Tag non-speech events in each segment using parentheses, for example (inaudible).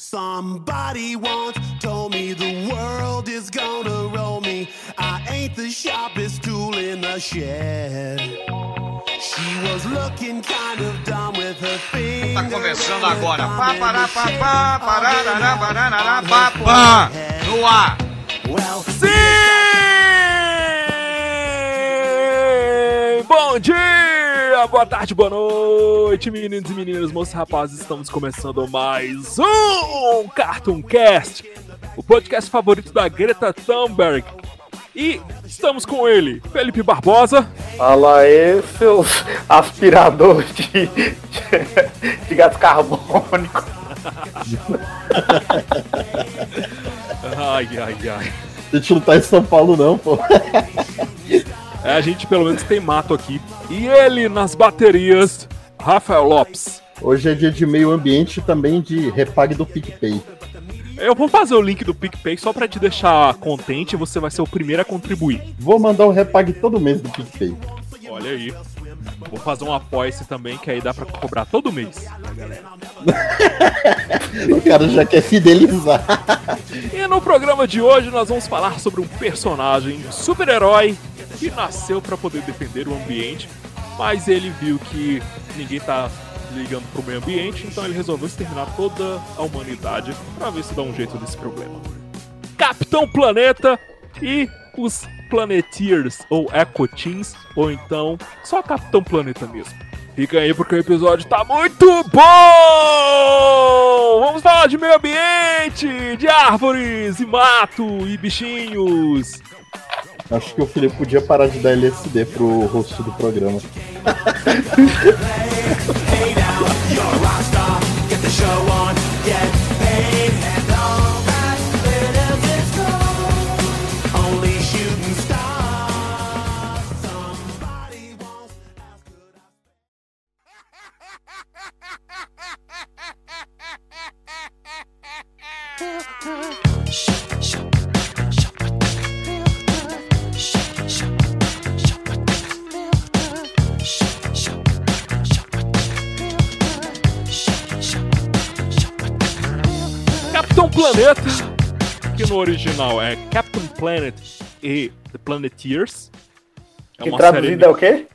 Somebody once told me the world is gonna roll me. I ain't the sharpest tool in the shed. She was looking kind of dumb with her fingers. Tá começando agora. Pá, pará, pá, pá, pá, pá. No ar. Well, Sim! Bom dia, boa tarde, boa noite, meninos e meninas, moços e rapazes. Estamos começando mais um Cartoon Cast, o podcast favorito da Greta Thunberg. E estamos com ele, Felipe Barbosa. Fala aí, seus aspiradores de, de, de gás carbônico. Ai, ai, ai. A gente não tá em São Paulo, não, pô. É, a gente pelo menos tem mato aqui. E ele nas baterias, Rafael Lopes. Hoje é dia de meio ambiente e também de repague do PicPay. Eu vou fazer o link do PicPay só pra te deixar contente, você vai ser o primeiro a contribuir. Vou mandar o repague todo mês do PicPay. Olha aí. Vou fazer um apoia-se também, que aí dá pra cobrar todo mês. (laughs) O cara já quer fidelizar. E no programa de hoje nós vamos falar sobre um personagem super-herói que nasceu pra poder defender o ambiente, mas ele viu que ninguém tá ligando pro meio ambiente, então ele resolveu exterminar toda a humanidade pra ver se dá um jeito desse problema. Capitão Planeta e os Planeteers, ou Eco Teens, ou então só Capitão Planeta mesmo. Fica aí porque o episódio tá muito bom! Vamos falar de meio ambiente, de árvores e mato e bichinhos. Acho que o Felipe podia parar de dar LSD pro rosto do programa. (laughs) Planeta, que no original é Captain Planet e The Planeteers. É Que traduzido é o quê?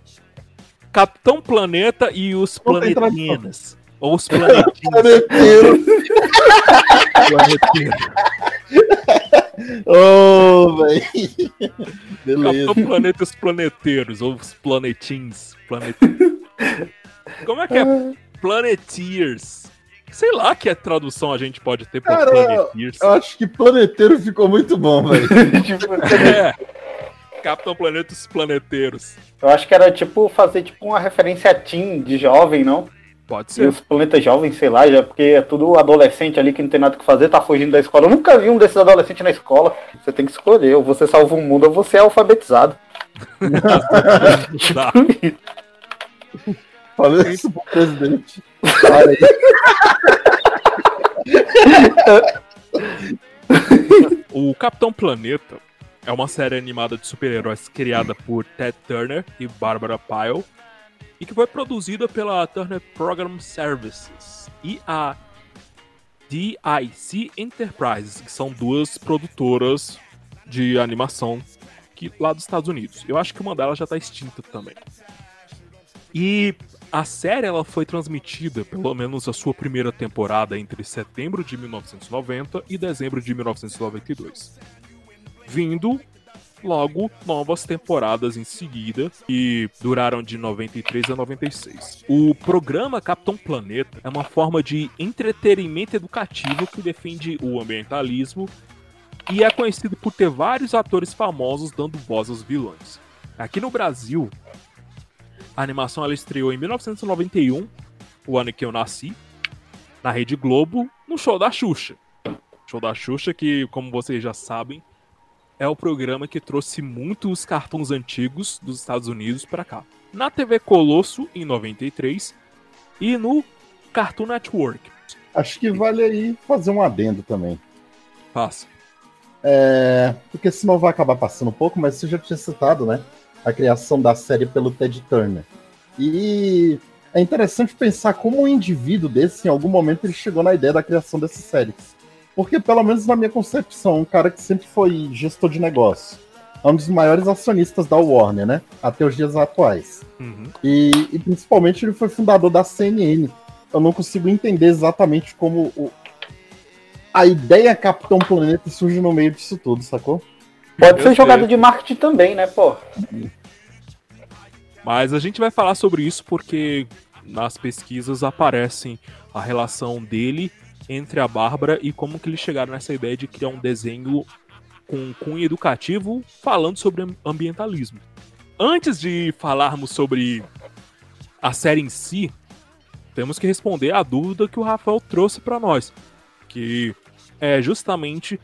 Capitão Planeta e os Planetinas. Ou os! Planetinos. Ô, véi. Beleza. Capitão Planeta e os Planeteiros. Ou os Planetins. Planet... Como é que é? Planeteers. Sei lá que a tradução a gente pode ter pra Cara, Planeteers. Eu acho que planeteiro ficou muito bom, velho. (laughs) Tipo, É. Capitão Planeta e os Planeteiros. eu acho que era tipo fazer tipo uma referência a teen de jovem, não? Pode E ser. os planetas jovens, sei lá, já porque é tudo adolescente ali que não tem nada que fazer, tá fugindo da escola. Eu nunca vi um desses adolescentes na escola. Você tem que escolher, ou você salva o mundo ou você é alfabetizado. (laughs) (laughs) Tá. Falando isso pro presidente. Para aí. O Capitão Planeta é uma série animada de super-heróis criada por Ted Turner e Barbara Pyle e que foi produzida pela Turner Program Services e a DIC Enterprises, que são duas produtoras de animação que, lá dos Estados Unidos. Eu acho que uma delas já está extinta também. E a série ela foi transmitida, pelo menos a sua primeira temporada, entre setembro de 1990 e dezembro de 1992. Vindo logo novas temporadas em seguida, que duraram de 93 a 96. O programa Capitão Planeta é uma forma de entretenimento educativo que defende o ambientalismo e é conhecido por ter vários atores famosos dando voz aos vilões. Aqui no Brasil, a animação ela estreou em 1991, o ano que eu nasci, na Rede Globo, no show da Xuxa. Show da Xuxa, que, como vocês já sabem, é o programa que trouxe muitos cartões antigos dos Estados Unidos para cá. Na TV Colosso, em 93, e no Cartoon Network. Acho que vale aí fazer um adendo também. Passa. É, porque senão vai acabar passando um pouco, mas você já tinha citado, né? A criação da série pelo Ted Turner. E é interessante pensar como um indivíduo desse, em algum momento, ele chegou na ideia da criação dessa série. Porque, pelo menos na minha concepção, um cara que sempre foi gestor de negócio, é um dos maiores acionistas da Warner, né? Até os dias atuais. Uhum. E, e principalmente ele foi fundador da CNN. Eu não consigo entender exatamente como o- a ideia Capitão Planeta surge no meio disso tudo, sacou? Pode ser jogada de marketing também, né, pô? Mas a gente vai falar sobre isso porque nas pesquisas aparecem a relação dele entre a Bárbara e como que eles chegaram nessa ideia de criar um desenho com cunho educativo falando sobre am- ambientalismo. Antes de falarmos sobre a série em si, temos que responder a dúvida que o Rafael trouxe para nós, que é justamente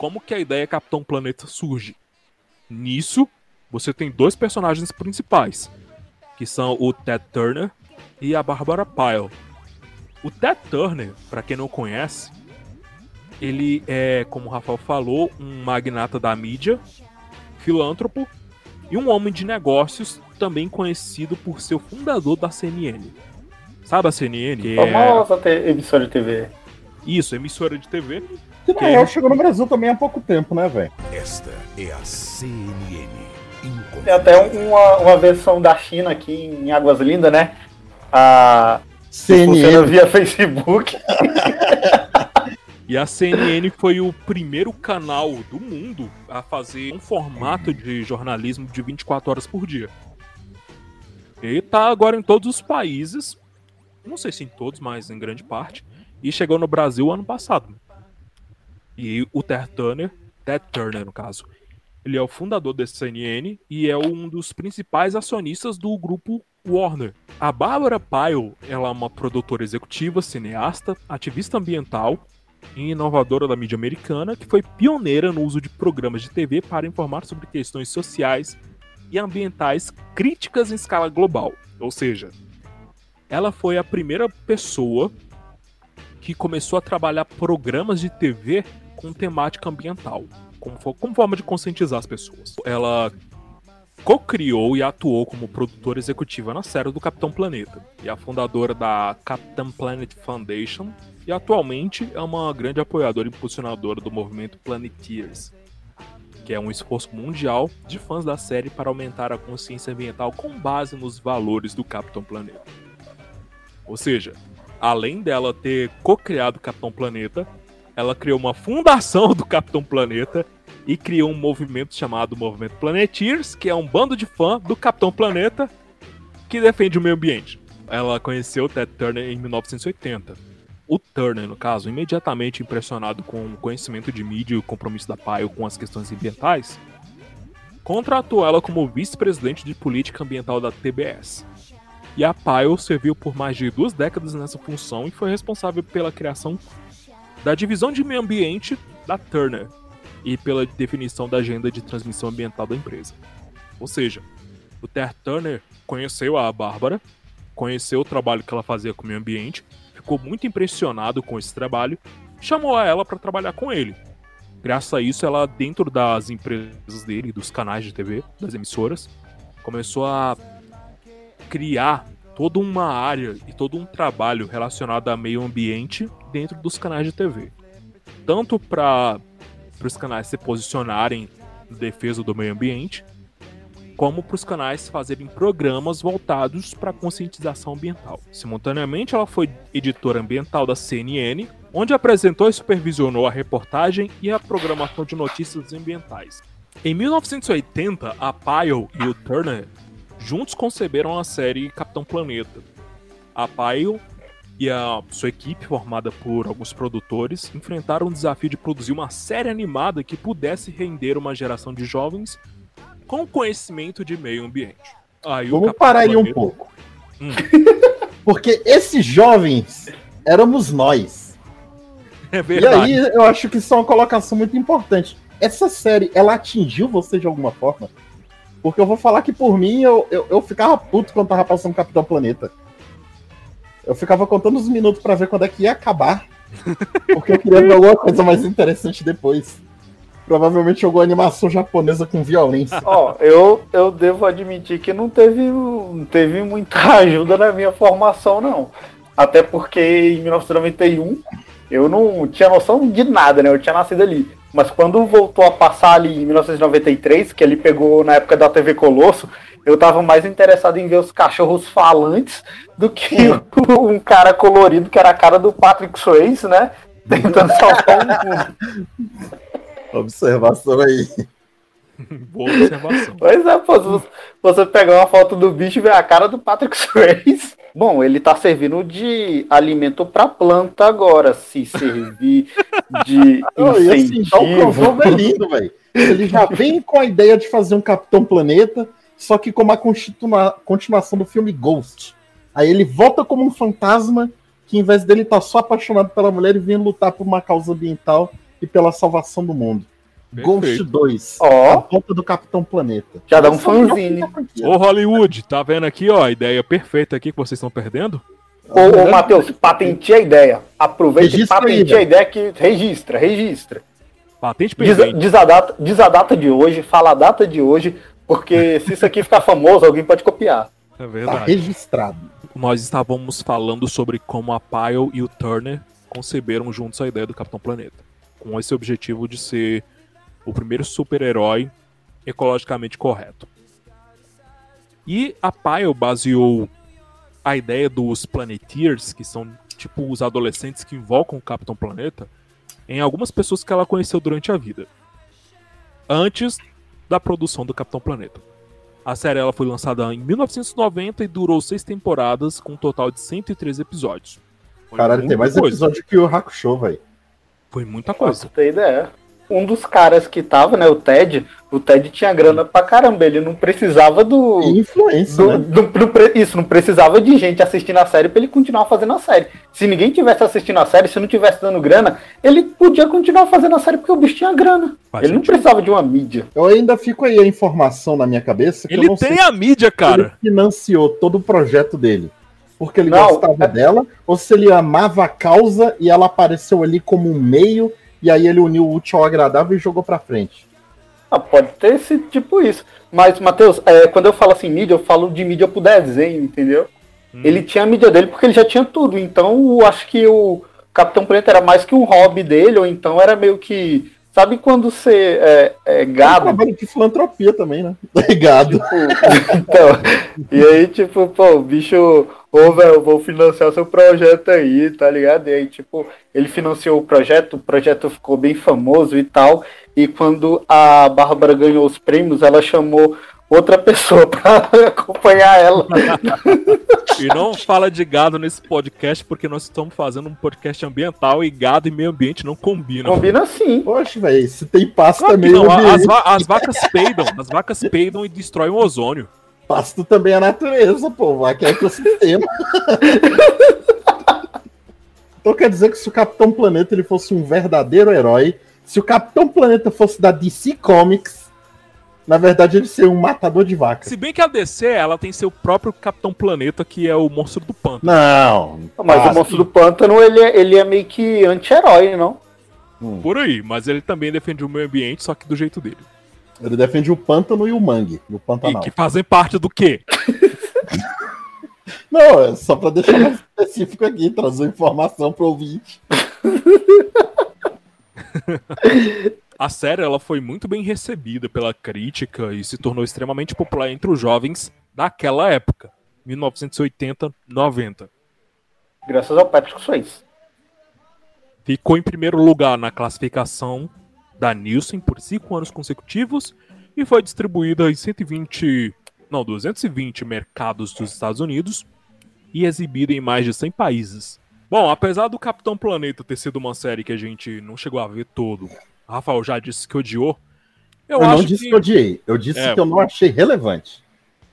como que a ideia Capitão Planeta surge. Nisso, você tem dois personagens principais, que são o Ted Turner e a Barbara Pyle. O Ted Turner, para quem não conhece, ele é, como o Rafael falou, um magnata da mídia, filântropo e um homem de negócios também conhecido por ser o fundador da CNN. Sabe a CNN? Que é Famosa te- emissora de TV. isso, emissora de TV. Que na real chegou no Brasil também há pouco tempo, né, velho? Esta é a CNN. Tem até um- uma, uma versão da China aqui em Águas Lindas, né? A CNN. via Facebook. E a CNN foi o primeiro canal do mundo a fazer um formato de jornalismo de 24 horas por dia. E tá agora em todos os países, não sei se em todos, mas em grande parte, e chegou no Brasil ano passado. E o Ted Turner, Ted Turner no caso, ele é o fundador desse CNN e é um dos principais acionistas do grupo Warner. A Barbara Pyle, ela é uma produtora executiva, cineasta, ativista ambiental e inovadora da mídia americana que foi pioneira no uso de programas de TV para informar sobre questões sociais e ambientais críticas em escala global. Ou seja, ela foi a primeira pessoa que começou a trabalhar programas de TV com temática ambiental, como, como forma de conscientizar as pessoas. Ela co-criou e atuou como produtora executiva na série do Capitão Planeta e a fundadora da Captain Planet Foundation e atualmente é uma grande apoiadora e impulsionadora do movimento Planeteers, que é um esforço mundial de fãs da série para aumentar a consciência ambiental com base nos valores do Capitão Planeta. Ou seja, além dela ter co-criado Capitão Planeta, ela criou uma fundação do Capitão Planeta e criou um movimento chamado Movimento Planeteers, que é um bando de fã do Capitão Planeta que defende o meio ambiente. Ela conheceu o Ted Turner em 1980. O Turner, no caso, imediatamente impressionado com o conhecimento de mídia e o compromisso da Pyle com as questões ambientais, contratou ela como vice-presidente de política ambiental da TBS. E a Pyle serviu por mais de duas décadas nessa função e foi responsável pela criação da divisão de meio ambiente da Turner e pela definição da agenda de transmissão ambiental da empresa. Ou seja, o Ter Turner conheceu a Bárbara, conheceu o trabalho que ela fazia com o meio ambiente, ficou muito impressionado com esse trabalho, chamou a ela para trabalhar com ele. Graças a isso, ela, dentro das empresas dele, dos canais de TV, das emissoras, começou a criar toda uma área e todo um trabalho relacionado a meio ambiente dentro dos canais de TV. Tanto para os canais se posicionarem em defesa do meio ambiente, como para os canais fazerem programas voltados para conscientização ambiental. Simultaneamente, ela foi editora ambiental da CNN, onde apresentou e supervisionou a reportagem e a programação de notícias ambientais. Em 1980, a Pyle e o Turner juntos conceberam a série Capitão Planeta. A Pyle e a sua equipe, formada por alguns produtores, enfrentaram o desafio de produzir uma série animada que pudesse render uma geração de jovens com conhecimento de meio ambiente. Aí, Vamos parar aí um pouco. Hum. (laughs) Porque esses jovens éramos nós. É E verdade. aí eu acho que isso é uma colocação muito importante. Essa série, ela atingiu você de alguma forma? Porque eu vou falar que por mim eu, eu, eu ficava puto quando tava passando Capitão Planeta. Eu ficava contando os minutos pra ver quando é que ia acabar. (laughs) Porque eu queria ver alguma coisa mais interessante depois. Provavelmente jogou animação japonesa com violência. Ó, eu, eu devo admitir que não teve, não teve muita (laughs) ajuda na minha formação, não. Até porque em 1991 eu não tinha noção de nada, né? Eu tinha nascido ali. Mas quando voltou a passar ali em 1993, que ele pegou na época da TV Colosso, eu tava mais interessado em ver os cachorros falantes do que (laughs) um cara colorido que era a cara do Patrick Swayze, né? Tentando salvar o mundo. (laughs) Observação aí. (laughs) Boa observação. Pois é, pô, se você pegar uma foto do bicho e ver a cara do Patrick Swayze. Bom, ele tá servindo de alimento pra planta agora. Se servir de (laughs) e assim, já o incentivo. crossover é lindo, velho. Ele já vem com a ideia de fazer um Capitão Planeta, só que com uma continua- continuação do filme Ghost. Aí ele volta como um fantasma, que em vez dele estar só apaixonado pela mulher, ele vem lutar por uma causa ambiental e pela salvação do mundo. Ghost Perfeito. 2. Ó. A volta do Capitão Planeta. Já dá um é fanzine. Ô Hollywood, tá vendo aqui, ó, a ideia perfeita aqui que vocês estão perdendo? Ô, ô Matheus, patenteie a ideia. Aproveite e Registra patenteie a ideia que registra, registra. Patente Diz, perfeita. diz a data, diz a data de hoje, fala a data de hoje, porque (laughs) se isso aqui ficar famoso, alguém pode copiar. É Tá verdade. registrado. Nós estávamos falando sobre como a Pyle e o Turner conceberam juntos a ideia do Capitão Planeta, com esse objetivo de ser o primeiro super-herói ecologicamente correto. E a Pyle baseou a ideia dos Planeteers, que são tipo os adolescentes que invocam o Capitão Planeta, em algumas pessoas que ela conheceu durante a vida, antes da produção do Capitão Planeta. A série ela foi lançada em 1990 e durou seis temporadas, com um total de 103 episódios. Foi Caralho, tem mais coisa. episódio que o Hakusho, velho. Foi muita coisa. você ter ideia. Um dos caras que tava, né, o Ted, o Ted tinha grana pra caramba, ele não precisava do. Influência, do- né? do- do isso, não precisava de gente assistindo a série pra ele continuar fazendo a série. Se ninguém tivesse assistindo a série, se não tivesse dando grana, ele podia continuar fazendo a série porque o bicho tinha grana. Faz ele não precisava de uma mídia. Eu ainda fico aí a informação na minha cabeça que eu Ele não sei tem a mídia, ele cara. financiou todo o projeto dele. Porque ele Não, gostava é- dela, ou se ele amava a causa e ela apareceu ali como um meio, e aí ele uniu o útil ao agradável e jogou pra frente. Ah, pode ter esse tipo isso. Mas, Matheus, é, quando eu falo assim mídia, eu falo de mídia pro desenho, entendeu? Hum. Ele tinha a mídia dele porque ele já tinha tudo. Então, eu acho que o Capitão Planeta era mais que um hobby dele, ou então era meio que. Sabe quando você é, é gado? trabalha de filantropia também, né? (laughs) Obrigado. Tipo, (laughs) então, e aí, tipo, pô, o bicho, ô, velho, eu vou financiar seu projeto aí, tá ligado? E aí, tipo, ele financiou o projeto, o projeto ficou bem famoso e tal. E quando a Bárbara ganhou os prêmios, ela chamou outra pessoa (laughs) pra acompanhar ela. E não fala de gado nesse podcast, porque nós estamos fazendo um podcast ambiental e gado e meio ambiente não combinam. Combina assim. Poxa, velho, se tem pasto Claro não, no as, ambiente, va- as vacas peidam, as vacas peidam e destroem o ozônio. Pasto também é natureza, pô. Aqui é ecossistema. (laughs) então quer dizer que se o Capitão Planeta ele fosse um verdadeiro herói, se o Capitão Planeta fosse da DC Comics, na verdade ele seria um matador de vacas. Se bem que a DC, ela tem seu próprio Capitão Planeta, que é o monstro do pântano. Não. Mas ah, o monstro do pântano, ele, é- ele é meio que anti-herói, não? Por aí, mas ele também defende o meio ambiente, só que do jeito dele. Ele defende o pântano e o mangue, e o E pantanal. que fazem parte do quê? (laughs) Não, é só pra deixar mais específico aqui, trazer informação pro ouvinte. (laughs) A série ela foi muito bem recebida pela crítica e se tornou extremamente popular entre os jovens daquela época, 1980-90. Graças ao Patrick Swayze. Ficou em primeiro lugar na classificação da Nielsen por cinco anos consecutivos e foi distribuída em 120, não, 220 mercados dos Estados Unidos e exibida em mais de 100 países. Bom, apesar do Capitão Planeta ter sido uma série que a gente não chegou a ver todo, Rafael já disse que odiou. Eu, Eu, não disse que... que... odiei, eu disse É. que eu não achei relevante.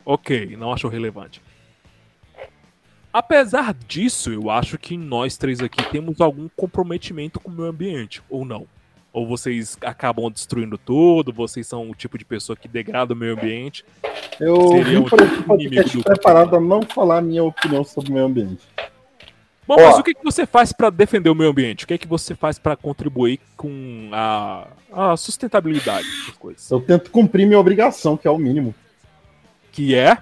Ok, não achou relevante. Apesar disso, eu acho que nós três aqui temos algum comprometimento com o meio ambiente, ou não. Ou vocês acabam destruindo tudo, vocês são o tipo de pessoa que degrada o meio ambiente. Eu Seria vim para esse inimigo podcast do preparado a não falar a minha opinião sobre o meio ambiente. Bom, Ó. mas o que, que você faz pra defender o meio ambiente? O que, que você faz pra contribuir com a, a sustentabilidade das coisas? Eu tento cumprir minha obrigação, que é o mínimo. Que é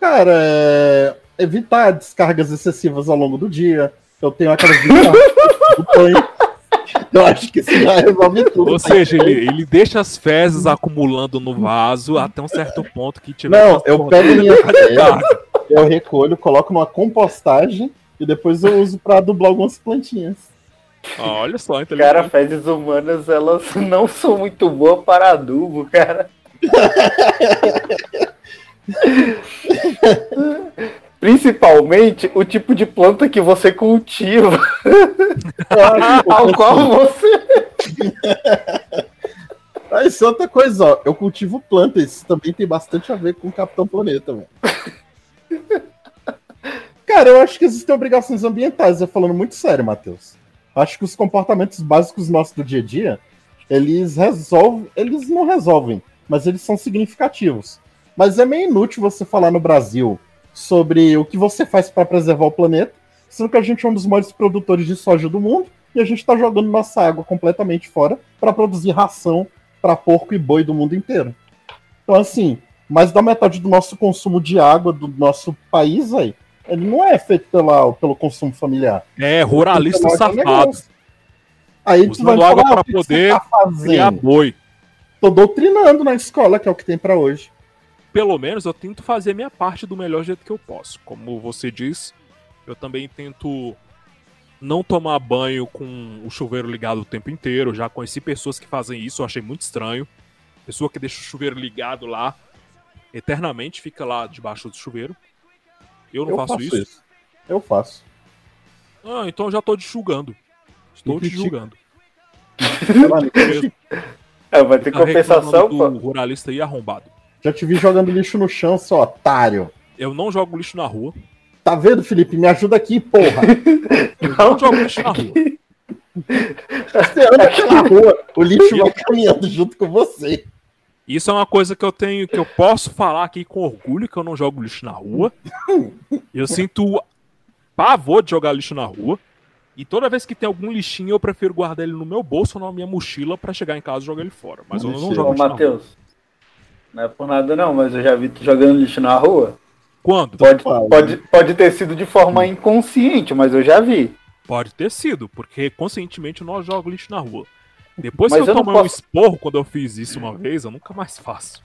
Cara, é... evitar descargas excessivas ao longo do dia. Eu tenho aquelas descargas (laughs) do banho. (laughs) Eu acho que isso já resolve tudo. Ou seja, ele, ele deixa as fezes acumulando no vaso até um certo ponto que tiver. Não, eu pego (laughs) minha fezes, Carga. eu recolho, coloco numa compostagem e depois eu uso pra dublar algumas plantinhas. Ah, Olha só, inteligente. Cara, fezes humanas, elas não são muito boas para adubo, cara. (laughs) Principalmente o tipo de planta que você cultiva, (laughs) (laughs) ao qual você. Ah, isso é outra coisa, ó. Eu cultivo plantas, isso também tem bastante a ver com o Capitão Planeta, velho. (laughs) Cara, eu acho que existem obrigações ambientais, eu falando muito sério, Matheus. Acho que os comportamentos básicos nossos do dia a dia, eles resolvem, eles não resolvem, mas eles são significativos. Mas é meio inútil você falar no Brasil sobre o que você faz para preservar o planeta, sendo que a gente é um dos maiores produtores de soja do mundo e a gente está jogando nossa água completamente fora para produzir ração para porco e boi do mundo inteiro. Então, assim, mais da metade do nosso consumo de água do nosso país, aí, ele não é feito pela, pelo consumo familiar. É, ruralista é safado. Aí tu vai Usando falar, água que poder tá Criar boi. Tô doutrinando na escola, que é o que tem pra hoje. Pelo menos eu tento fazer minha parte do melhor jeito que eu posso. Como você diz, eu também tento não tomar banho com o chuveiro ligado o tempo inteiro. Eu já conheci pessoas que fazem isso, eu achei muito estranho. Pessoa que deixa o chuveiro ligado lá eternamente, fica lá debaixo do chuveiro. Eu não Eu faço, isso. Eu faço. Ah, então eu já tô te julgando. Estou te julgando. É, (laughs) vai ter Tá compensação, pô. do ruralista aí arrombado. Já te vi jogando lixo no chão, seu otário. Eu não jogo lixo na rua. Tá vendo, Felipe? Me ajuda aqui, porra. (laughs) Eu não jogo lixo na rua. Você anda pela rua, o lixo vai caminhando junto com você. Isso é uma coisa que eu tenho, que eu posso falar aqui com orgulho, que eu não jogo lixo na rua. Eu sinto pavor de jogar lixo na rua. E toda vez que tem algum lixinho, eu prefiro guardar ele no meu bolso ou na minha mochila pra chegar em casa e jogar ele fora. Mas eu não jogo Ô, lixo na rua. Matheus. Não é por nada não, mas eu já vi tu jogando lixo na rua. Quando? Pode, pode, pode ter sido de forma inconsciente, mas eu já vi. Pode ter sido, porque conscientemente eu não jogo lixo na rua. Depois Mas que eu eu tomei um posso- esporro quando eu fiz isso uma vez, eu nunca mais faço.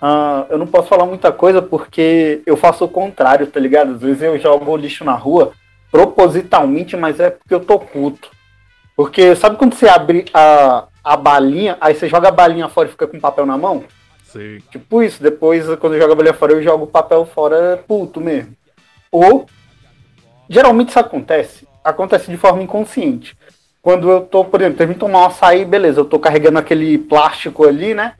Ah, eu não posso falar muita coisa porque eu faço o contrário, tá ligado? Às vezes eu jogo lixo na rua propositalmente, mas é porque eu tô puto. Porque sabe quando você abre a, a balinha, aí você joga a balinha fora e fica com papel na mão? Tipo isso, depois quando eu jogo a balinha fora, eu jogo o papel fora puto mesmo. Ou, geralmente isso acontece, acontece de forma inconsciente. Quando eu tô, por exemplo, termino de tomar um açaí, beleza, eu tô carregando aquele plástico ali, né?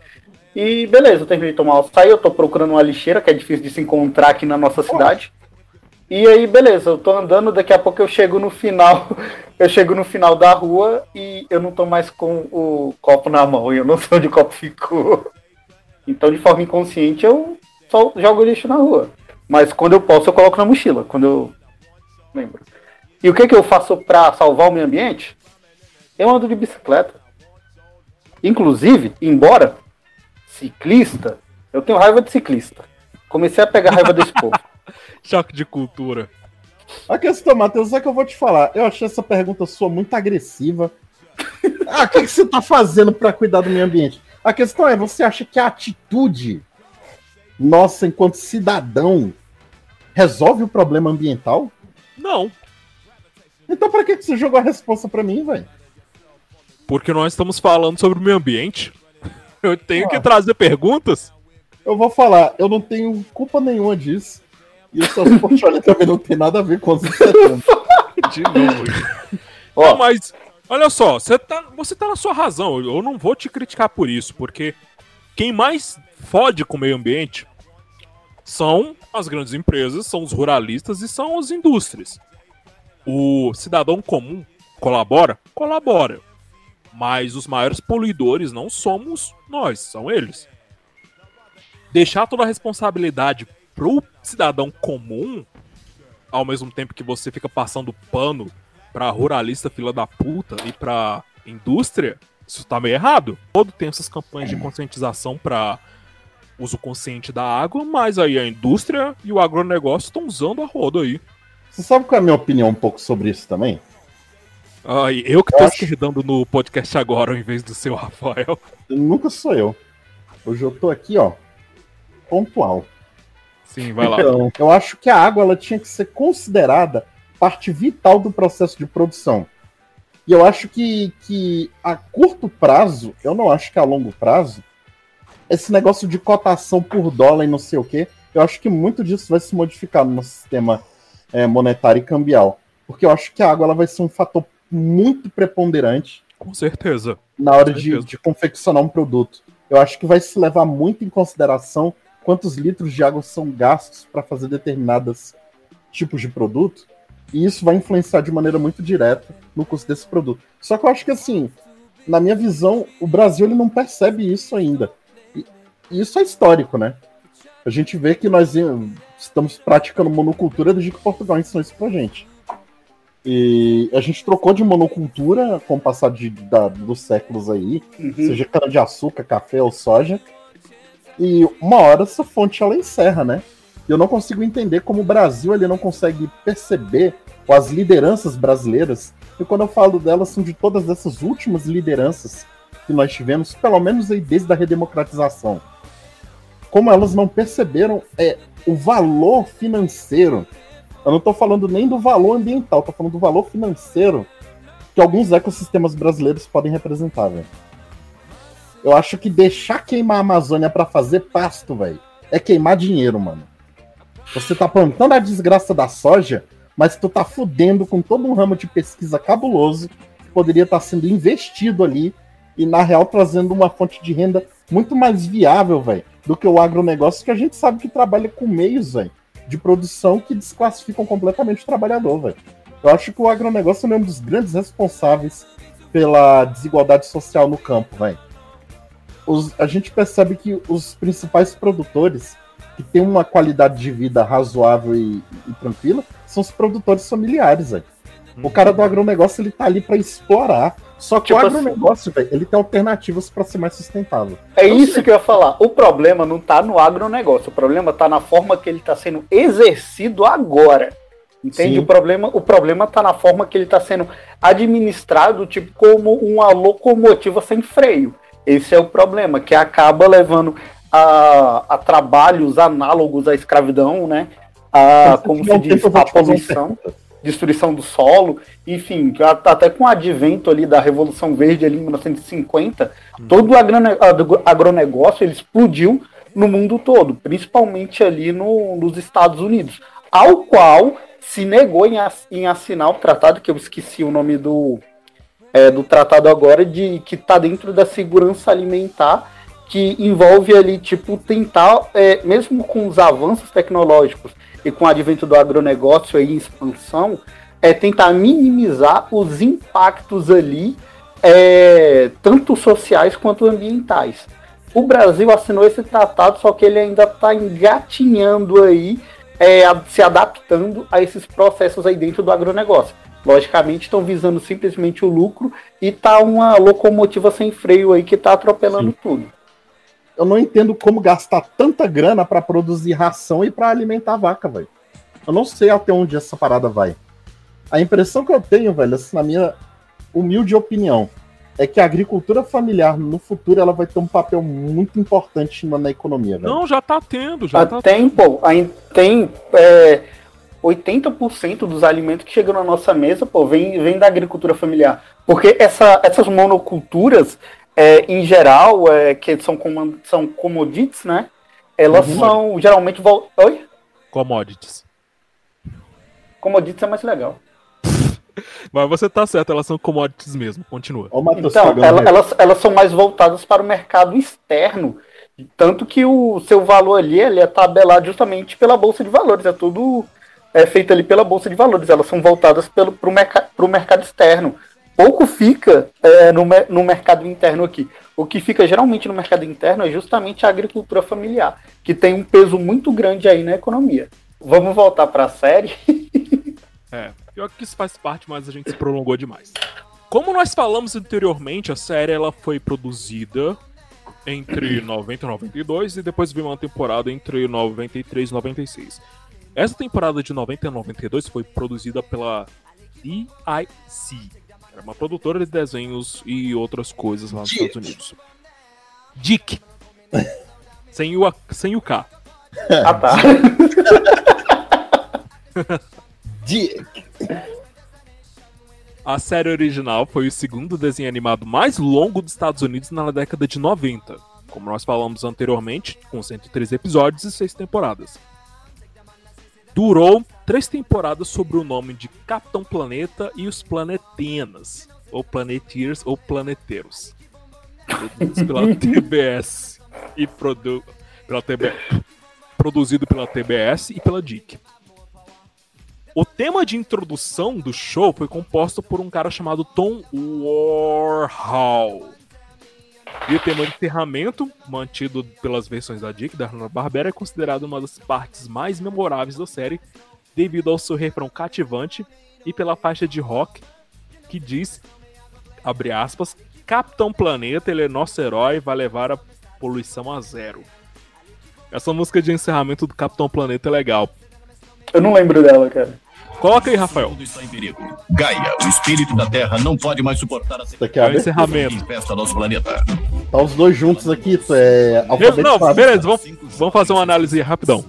E beleza, eu terminei de tomar um açaí, eu tô procurando uma lixeira, que é difícil de se encontrar aqui na nossa cidade. E aí, beleza, eu tô andando, daqui a pouco eu chego no final, (laughs) eu chego no final da rua e eu não tô mais com o copo na mão, eu não sei onde o copo ficou. Então, de forma inconsciente, eu só jogo lixo na rua. Mas quando eu posso, eu coloco na mochila, quando eu lembro. E o que, que eu faço pra salvar o meio ambiente? Eu ando de bicicleta. Inclusive, embora ciclista, eu tenho raiva de ciclista. Comecei a pegar raiva desse povo. (laughs) Choque de cultura. A questão, Matheus, é que eu vou te falar. Eu achei essa pergunta sua muito agressiva. (laughs) Ah, o que, que você tá fazendo pra cuidar do meio ambiente? A questão é, você acha que a atitude nossa enquanto cidadão resolve o problema ambiental? Não, Então pra que, que você jogou a resposta pra mim, velho? porque nós estamos falando sobre o meio ambiente. (laughs) Eu tenho que Ah. trazer perguntas. Eu vou falar, eu não tenho culpa nenhuma disso. E o seu portfólio também não tem nada a ver com os. (laughs) De novo. Ó. Não, mas, olha só, você tá, você tá na sua razão. Eu não vou te criticar por isso, porque quem mais fode com o meio ambiente são as grandes empresas, são os ruralistas e são as indústrias. O cidadão comum colabora? Colabora. Mas os maiores poluidores não somos nós, são eles. Deixar toda a responsabilidade pro cidadão comum ao mesmo tempo que você fica passando pano pra ruralista fila da puta e pra indústria, isso tá meio errado. Todo tem essas campanhas de conscientização pra uso consciente da água, mas aí a indústria e o agronegócio estão usando a roda aí. Você sabe qual é a minha opinião um pouco sobre isso também? Ai, eu que tô Eu acho- esquerdando no podcast agora ao invés do seu (laughs) Rafael. Nunca sou eu. Hoje eu tô aqui, ó, pontual. Sim, vai lá. Então, eu acho que a água ela tinha que ser considerada parte vital do processo de produção. E eu acho que, que a curto prazo, eu não acho que a longo prazo, esse negócio de cotação por dólar e não sei o quê, eu acho que muito disso vai se modificar no sistema é, monetário e cambial. Porque eu acho que a água ela vai ser um fator muito preponderante Com certeza. na hora Com de, certeza. de confeccionar um produto. Eu acho que vai se levar muito em consideração quantos litros de água são gastos para fazer determinados tipos de produto, e isso vai influenciar de maneira muito direta no custo desse produto. Só que eu acho que assim, na minha visão, o Brasil ele não percebe isso ainda. E, isso é histórico, né? A gente vê que nós estamos praticando monocultura desde que Portugal ensinou isso pra gente. E a gente trocou de monocultura com o passar de, da- dos séculos aí, Uhum. seja cana-de-açúcar, café ou soja. E uma hora essa fonte ela encerra, né? Eu não consigo entender como o Brasil ele não consegue perceber, ou as lideranças brasileiras, e quando eu falo delas, são de todas essas últimas lideranças que nós tivemos, pelo menos aí desde a redemocratização. Como elas não perceberam é, o valor financeiro. Eu não estou falando nem do valor ambiental, estou falando do valor financeiro que alguns ecossistemas brasileiros podem representar, velho. Eu acho que deixar queimar a Amazônia para fazer pasto, velho, é queimar dinheiro, mano. Você tá plantando a desgraça da soja, mas tu tá fudendo com todo um ramo de pesquisa cabuloso que poderia estar sendo investido ali e, na real, trazendo uma fonte de renda muito mais viável, velho, do que o agronegócio, que a gente sabe que trabalha com meios, velho, de produção que desclassificam completamente o trabalhador, velho. Eu acho que o agronegócio é um dos grandes responsáveis pela desigualdade social no campo, velho. A gente percebe que os principais produtores que têm uma qualidade de vida razoável e, e tranquila são os produtores familiares, velho. O cara do agronegócio ele tá ali para explorar. Só que Tipo o assim- agronegócio, velho, ele tem alternativas para ser mais sustentável. É isso que eu ia falar. O problema não tá no agronegócio, o problema tá na forma que ele tá sendo exercido agora. Entende? Sim. O problema, o problema tá na forma que ele tá sendo administrado, tipo, como uma locomotiva sem freio. Esse é o problema, que acaba levando a, a trabalhos análogos à escravidão, né? A, Se como se diz, a poluição destruição do solo, enfim, até com o advento ali da Revolução Verde ali em 1950, todo o agrone- agro- agronegócio ele explodiu no mundo todo, principalmente ali no- nos Estados Unidos, ao qual se negou em, em assinar o tratado, que eu esqueci o nome do, é, do tratado agora, de que está dentro da segurança alimentar, que envolve ali, tipo, tentar, é, mesmo com os avanços tecnológicos e com o advento do agronegócio aí em expansão, é tentar minimizar os impactos ali, é, tanto sociais quanto ambientais. O Brasil assinou esse tratado, só que ele ainda está engatinhando aí, é, se adaptando a esses processos aí dentro do agronegócio. Logicamente estão visando simplesmente o lucro e tá uma locomotiva sem freio aí que tá atropelando tudo. Eu não entendo como gastar tanta grana para produzir ração e para alimentar a vaca, velho. Eu não sei até onde essa parada vai. A impressão que eu tenho, velho, assim, na minha humilde opinião, é que a agricultura familiar no futuro ela vai ter um papel muito importante na, na economia, velho. Não, já tá tendo, já tá tem, pô, aí tem é, 80% dos alimentos que chegam na nossa mesa, pô, vem, vem da agricultura familiar. Porque essa, essas monoculturas, é, em geral, é, que são, como, são commodities, né? Elas Uhum. são geralmente. Vol... Oi? commodities. Commodities é mais legal. (laughs) Mas você tá certo, elas são commodities mesmo. Continua. Então, ela- elas, elas são mais voltadas para o mercado externo. Tanto que o seu valor ali ele é tabelado justamente pela Bolsa de Valores. É tudo é feito ali pela Bolsa de Valores. Elas são voltadas para o merca mercado externo. Pouco fica é, no, no mercado interno aqui. O que fica geralmente no mercado interno é justamente a agricultura familiar, que tem um peso muito grande aí na economia. vamos voltar pra série. (laughs) É, pior que isso faz parte, mas a gente se prolongou demais. Como nós falamos anteriormente, a série ela foi produzida entre (clears throat) 90 e 92 e depois veio uma temporada entre 93 e 96. Essa temporada de 90 a 92 foi produzida pela DIC, era uma produtora de desenhos e outras coisas lá nos Dick. Estados Unidos. Dick. (laughs) sem, o, A- sem o K. Ah, tá. (laughs) Dick. A série original foi o segundo desenho animado mais longo dos Estados Unidos na década de 90, como nós falamos anteriormente, com 103 episódios e 6 temporadas. Durou três temporadas sob o nome de Capitão Planeta e os Planetenas, ou Planeteers ou Planeteiros. Produzidos pela (laughs) TBS e produ pela TB produzido pela TBS e pela DIC. O tema de introdução do show foi composto por um cara chamado Tom Warhol. E o tema de encerramento, mantido pelas versões da Dick da Hanna-Barbera, é considerado uma das partes mais memoráveis da série, devido ao seu refrão cativante e pela faixa de rock que diz, abre aspas, Capitão Planeta, ele é nosso herói, vai levar a poluição a zero. Essa música de encerramento do Capitão Planeta é legal. Eu não lembro dela, cara. Coloca aí, Rafael. mundo está em perigo. Gaia, o espírito da Terra, não pode mais suportar a Isso aqui É é o a abertura. encerramento. infesta nosso planeta. Tá os dois juntos aqui, isso é Não, alfabetizado. beleza, vamos, vamos fazer uma análise rapidão.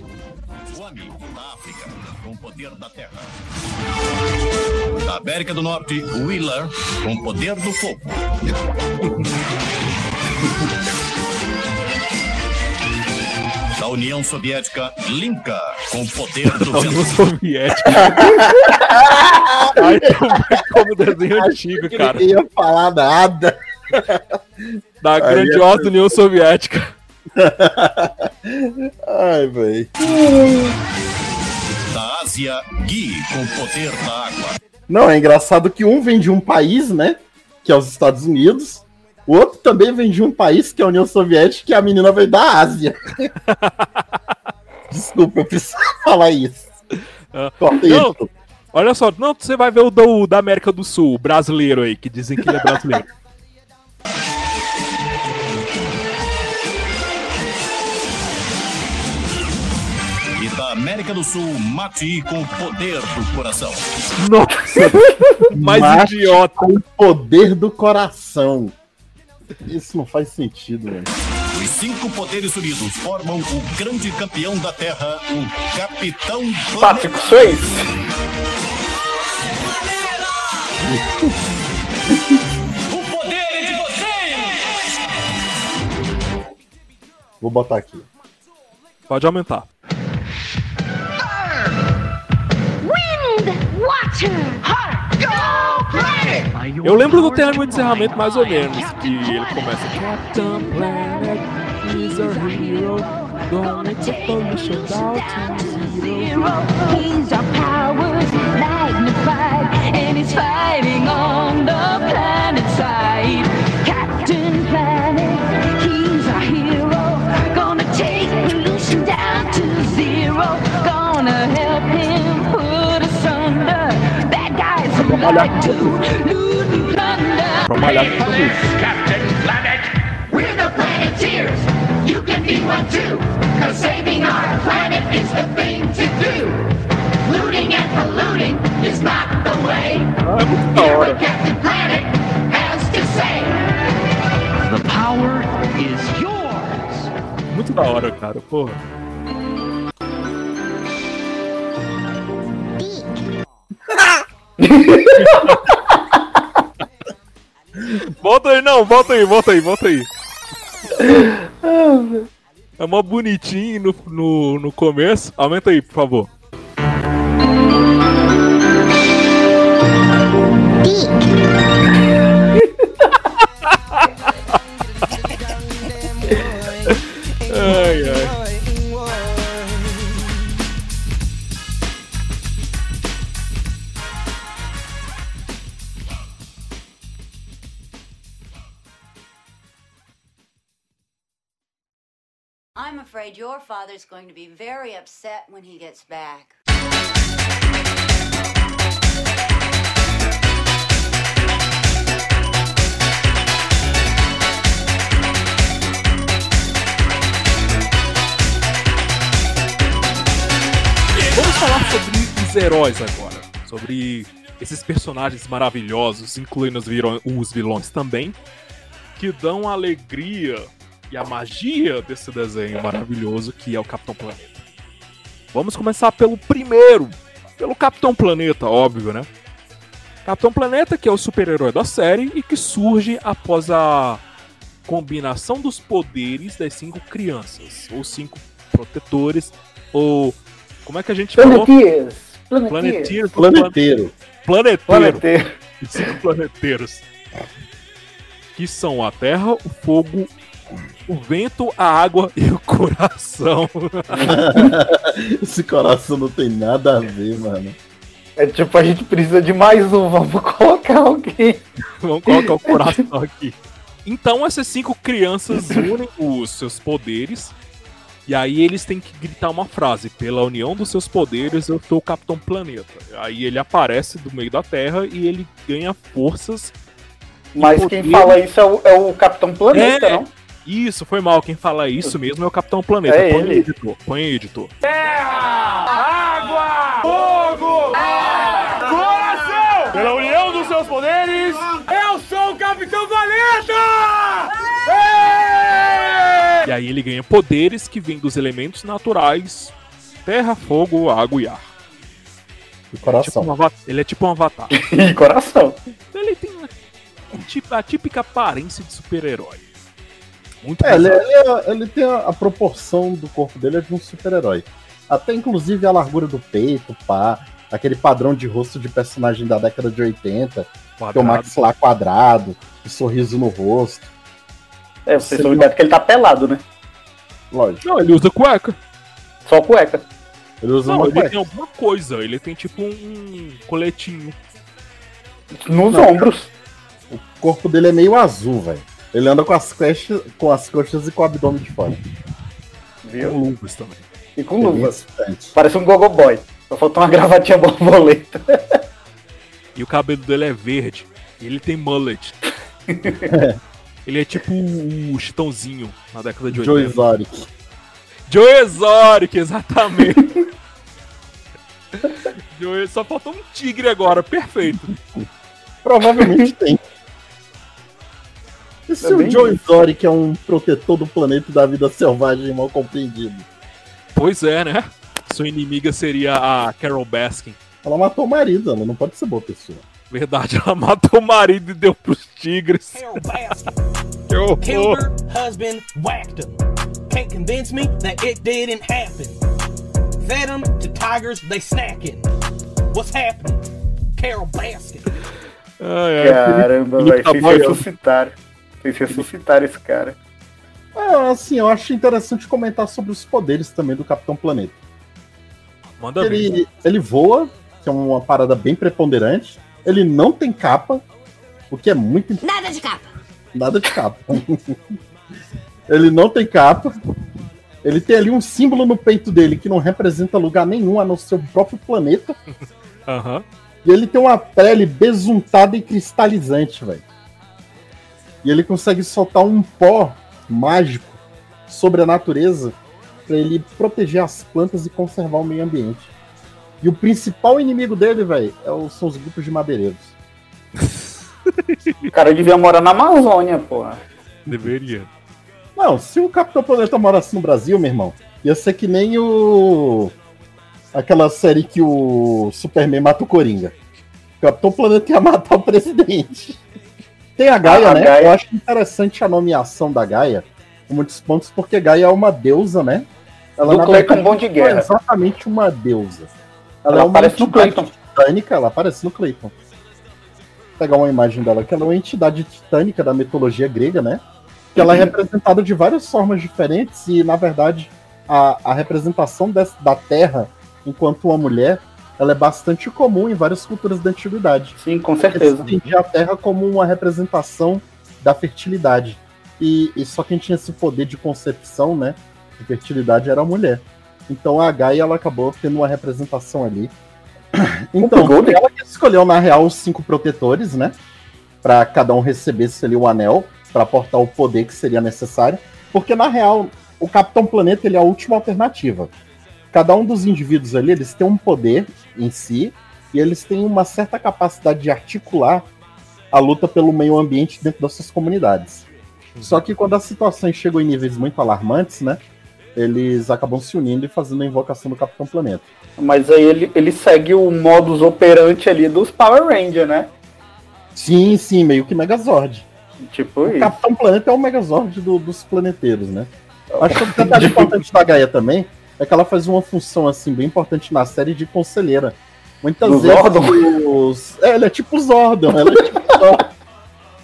Da América do Norte, Wheeler, com o poder do fogo. União Soviética, Linka, com o poder do Da União. Soviética. Ai, como, como desenho antigo, Eu cara. não ia falar nada. Da Aí grandiosa União Soviética. Ai, velho. Da Ásia, Gui, com o poder da água. Não, é engraçado que um vem de um país, né? Que é os Estados Unidos. O outro também vem de um país, que é a União Soviética, e a menina veio da Ásia. (laughs) Desculpa, eu preciso falar isso. Ah, Corta não. isso. Olha só, não, você vai ver o do, da América do Sul, o brasileiro aí, que dizem que ele é brasileiro. (laughs) E da América do Sul, Mati, com o poder do coração. Nossa, (laughs) mais Mate idiota. Com o poder do coração. Isso não faz sentido, velho. Os cinco poderes unidos formam o grande campeão da Terra, o Capitão Patrick. Swayze. O poder é de vocês! Vou botar aqui. Pode aumentar. Wind, water! Eu lembro do termo de encerramento mais ou menos, que ele começa Captain Planet is a hero, going to pollution down to zero. Zero, he's our powers magnified, and he's fighting on the planet side. Captain Planet, he's our hero, guys who like to loot and plunder. Pra malhar com. Captain Planet! We're the Planeteers! You can be one too! Cause saving our planet is the thing to do! Looting and polluting is not the way! É muito da Hear hora. what Captain Planet has to say! The power is yours. Muito da hora, cara, porra. Volta aí, não, volta aí, volta aí, volta aí. É mó bonitinho no, no, no começo. Aumenta aí, por favor. ai, afraid your father's going to be very upset when he gets back. Vamos falar sobre os heróis agora. Sobre esses personagens maravilhosos, incluindo os, vilões também, que dão alegria e a magia desse desenho maravilhoso que é o Capitão Planeta. Vamos começar pelo primeiro, pelo Capitão Planeta, óbvio, né? Capitão Planeta, que é o super-herói da série e que surge após a combinação dos poderes das cinco crianças, ou cinco protetores, ou como é que a gente falou? Planetiers. Planetiers. Planeteiro. Planeteiro. Planeteiro. Cinco planeteiros. Que são a Terra, o Fogo, o Vento, a Água e o Coração. (laughs) Esse coração não tem nada a ver, mano. É tipo, a gente precisa de mais um, vamos colocar alguém. Vamos colocar o (laughs) coração aqui. Então essas cinco crianças unem os seus poderes. E aí eles têm que gritar uma frase. Pela união dos seus poderes, eu sou o Capitão Planeta. Aí ele aparece do meio da Terra e ele ganha forças. Mas quem fala isso é o, é o Capitão Planeta, É. não? Isso, foi mal. Quem fala isso mesmo é o Capitão Planeta. É põe ele. aí, editor. Põe aí, editor. Água! Fogo! Coração! Pela união dos seus poderes, eu sou o Capitão Planeta! E aí ele ganha poderes que vêm dos elementos naturais: terra, fogo, água e ar. E coração. Tipo um ava- ele é tipo um avatar. (laughs) E coração. ele tem a, tipo- a típica aparência de super-herói. Muito É, ele, bizarro. ele é- ele tem a, a proporção do corpo dele é de um super-herói. Até inclusive a largura do peito, pá. Aquele padrão de rosto de personagem da década de 80. Que é o Quadrado. maxilar quadrado, o sorriso no rosto. É, vocês estão ligados que ele tá pelado, né? Lógico. Não, ele usa cueca. Só cueca. Ele usa Não, uma ele cueca. tem alguma coisa. Ele tem tipo um coletinho. Nos Não. ombros. O corpo dele é meio azul, velho. Ele anda com as, coxas, com as coxas e com o abdômen de fora. Viu? Com luvas também. E com É luvas. excitante. Parece um gogo boy. Só faltou uma gravatinha borboleta. E o cabelo dele é verde. E ele tem mullet. (laughs) ele é tipo o Chitãozinho na década de 80. Joe Exotic. Joe Exotic, exatamente. (laughs) Joe, só faltou um tigre agora, perfeito. (laughs) Provavelmente tem. E se É o bem Joe Exotic é um protetor do planeta da vida selvagem mal compreendido? Pois é, né? Sua inimiga seria a Carol Baskin. Ela matou o marido, ela não pode ser boa pessoa. Verdade, (laughs) ela matou o marido e deu pros tigres. Carol Baskin. Que horror. Killed her husband, whacked him. Can't convince me that it didn't happen. Fed him to tigers, they snacking. What's happening? Carol Baskin. Ai, ai, Caramba, velho. tá Vocês ressuscitaram. Vocês ressuscitaram esse cara. É, assim, eu acho interessante comentar sobre os poderes também do Capitão Planeta. Manda ver. Ele, ele voa, que é uma parada bem preponderante. Ele não tem capa, o que é muito Nada de capa. Nada de capa. (laughs) ele não tem capa. Ele tem ali um símbolo no peito dele que não representa lugar nenhum a não ser o próprio planeta. (laughs) Aham. E ele tem uma pele besuntada e cristalizante, velho. E ele consegue soltar um pó mágico sobre a natureza para ele proteger as plantas e conservar o meio ambiente. E o principal inimigo dele, velho, é são os grupos de madeireiros. O cara devia morar na Amazônia, porra. Deveria. Não, se o Capitão Planeta morasse no Brasil, meu irmão, ia ser que nem o. aquela série que o Superman mata o Coringa. O Capitão Planeta ia matar o presidente. Tem a Gaia, a né? Gaia. Eu acho interessante a nomeação da Gaia, com muitos pontos, porque Gaia é uma deusa, né? Do na Clayton Bom de não é Guerra. exatamente uma deusa. Ela, Ela é uma aparece no Clayton. titânica, ela aparece no Clayton. Vou pegar uma imagem dela, que ela é uma entidade titânica da mitologia grega, né? Que ela é Uhum. representada de várias formas diferentes e, na verdade, a, a representação des- da Terra enquanto uma mulher, ela é bastante comum em várias culturas da antiguidade. Sim, com certeza. Entendia a Terra como uma representação da fertilidade. E, e só quem tinha esse poder de concepção, né? de fertilidade era a mulher. Então a Gaia ela acabou tendo uma representação ali. (coughs) Então, Golden? ela que escolheu na real os cinco protetores, né? Pra cada um recebesse ali o anel para aportar o poder que seria necessário, porque na real o Capitão Planeta ele é a última alternativa. Cada um dos indivíduos ali eles têm um poder em si e eles têm uma certa capacidade de articular a luta pelo meio ambiente dentro das suas comunidades. Só que quando as situações chegam em níveis muito alarmantes, né? Eles acabam se unindo e fazendo a invocação do Capitão Planeta. Mas aí ele, ele segue o modus operandi ali dos Power Rangers, né? Sim, sim, meio que Megazord. Tipo O isso. Capitão Planeta é o Megazord do- dos planeteiros, né? Acho que detalhe importante da Gaia também é que ela faz uma função assim bem importante na série de conselheira. Muitas vezes Zordon? os. É, ela é tipo Zordon, ela é tipo Zordon.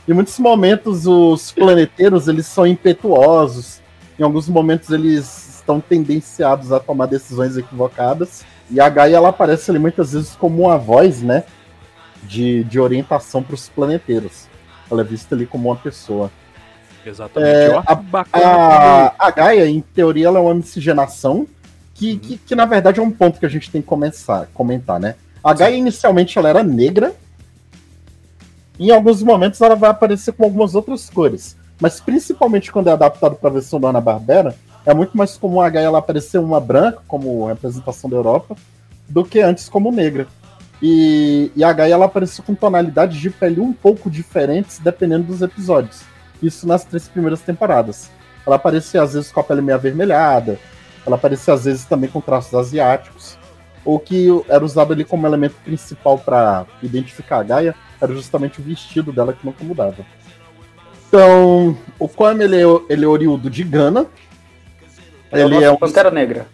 Em muitos momentos os planeteiros eles são impetuosos. Em alguns momentos eles estão tendenciados a tomar decisões equivocadas. E a Gaia ela aparece ali muitas vezes como uma voz, né? De, de orientação para os planeteiros. Ela é vista ali como uma pessoa. Exatamente. É, a, a, a Gaia, em teoria, ela é uma miscigenação que, que, que, na verdade, é um ponto que a gente tem que começar, comentar, né? A Gaia, inicialmente, ela era negra. Em alguns momentos, ela vai aparecer com algumas outras cores. Mas, principalmente, quando é adaptado para a versão da Ana-Barbera, é muito mais comum a Gaia ela aparecer uma branca, como representação da Europa, do que antes como negra. E, e a Gaia ela apareceu com tonalidades de pele um pouco diferentes, dependendo dos episódios. Isso nas três primeiras temporadas. Ela aparecia às vezes com a pele meio avermelhada, ela aparecia às vezes também com traços asiáticos. O que era usado ali como elemento principal para identificar a Gaia era justamente o vestido dela que nunca mudava. Então, o Kwame ele é, ele é oriundo de Gana. Ele é um Pantera Negra.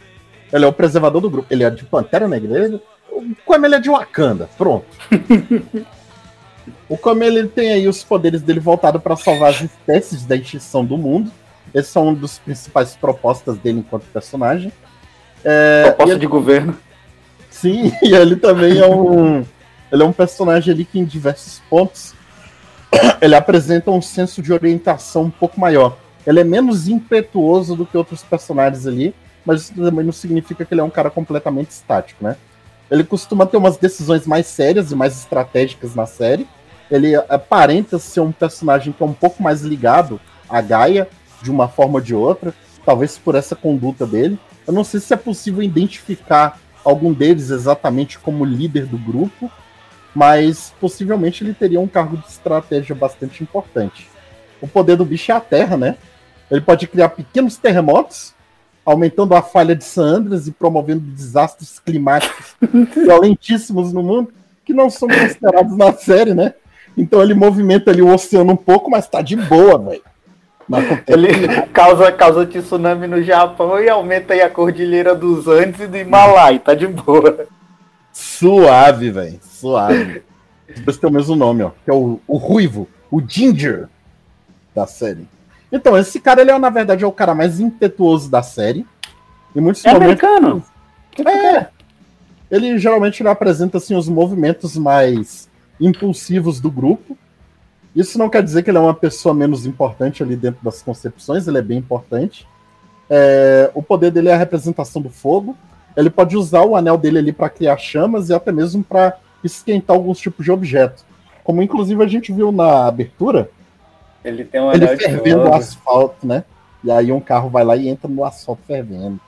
Ele é o preservador do grupo. Ele é de Pantera Negra. Ele, o Kwame ele é de Wakanda. Pronto. (laughs) o Kwame ele tem aí os poderes dele voltados para salvar as espécies da extinção do mundo. Esse são um dos principais propostas dele enquanto personagem. É, Proposta ele- de governo. Sim, (laughs) e ele também é um. Ele é um personagem ali que em diversos pontos (clears throat) ele apresenta um senso de orientação um pouco maior. Ele é menos impetuoso do que outros personagens ali, mas isso também não significa que ele é um cara completamente estático, né? Ele costuma ter umas decisões mais sérias e mais estratégicas na série. Ele aparenta ser um personagem que é um pouco mais ligado à Gaia, de uma forma ou de outra, talvez por essa conduta dele. Eu não sei se é possível identificar algum deles exatamente como líder do grupo, mas possivelmente ele teria um cargo de estratégia bastante importante. O poder do bicho é a terra, né? Ele pode criar pequenos terremotos, aumentando a falha de San Andreas e promovendo desastres climáticos (laughs) violentíssimos no mundo, que não são considerados na série, né? Então ele movimenta ali o oceano um pouco, mas tá de boa, velho. (laughs) Ele causa, causa tsunami no Japão e aumenta aí a cordilheira dos Andes e do Himalaia. Tá de boa. Suave, velho. Suave. Os dois têm o mesmo nome, ó. Que é o, o Ruivo, o Ginger da série. Então, esse cara, ele é, na verdade, é o cara mais impetuoso da série. Em muitos É momentos. americano. É. Ele geralmente ele apresenta assim, os movimentos mais impulsivos do grupo. Isso não quer dizer que ele é uma pessoa menos importante ali dentro das concepções, ele é bem importante. É, o poder dele é a representação do fogo. Ele pode usar o anel dele ali para criar chamas e até mesmo para esquentar alguns tipos de objeto. Como inclusive a gente viu na abertura, Ele tem um ele anel de fervendo o fogo. asfalto, né? E aí um carro vai lá e entra no asfalto fervendo.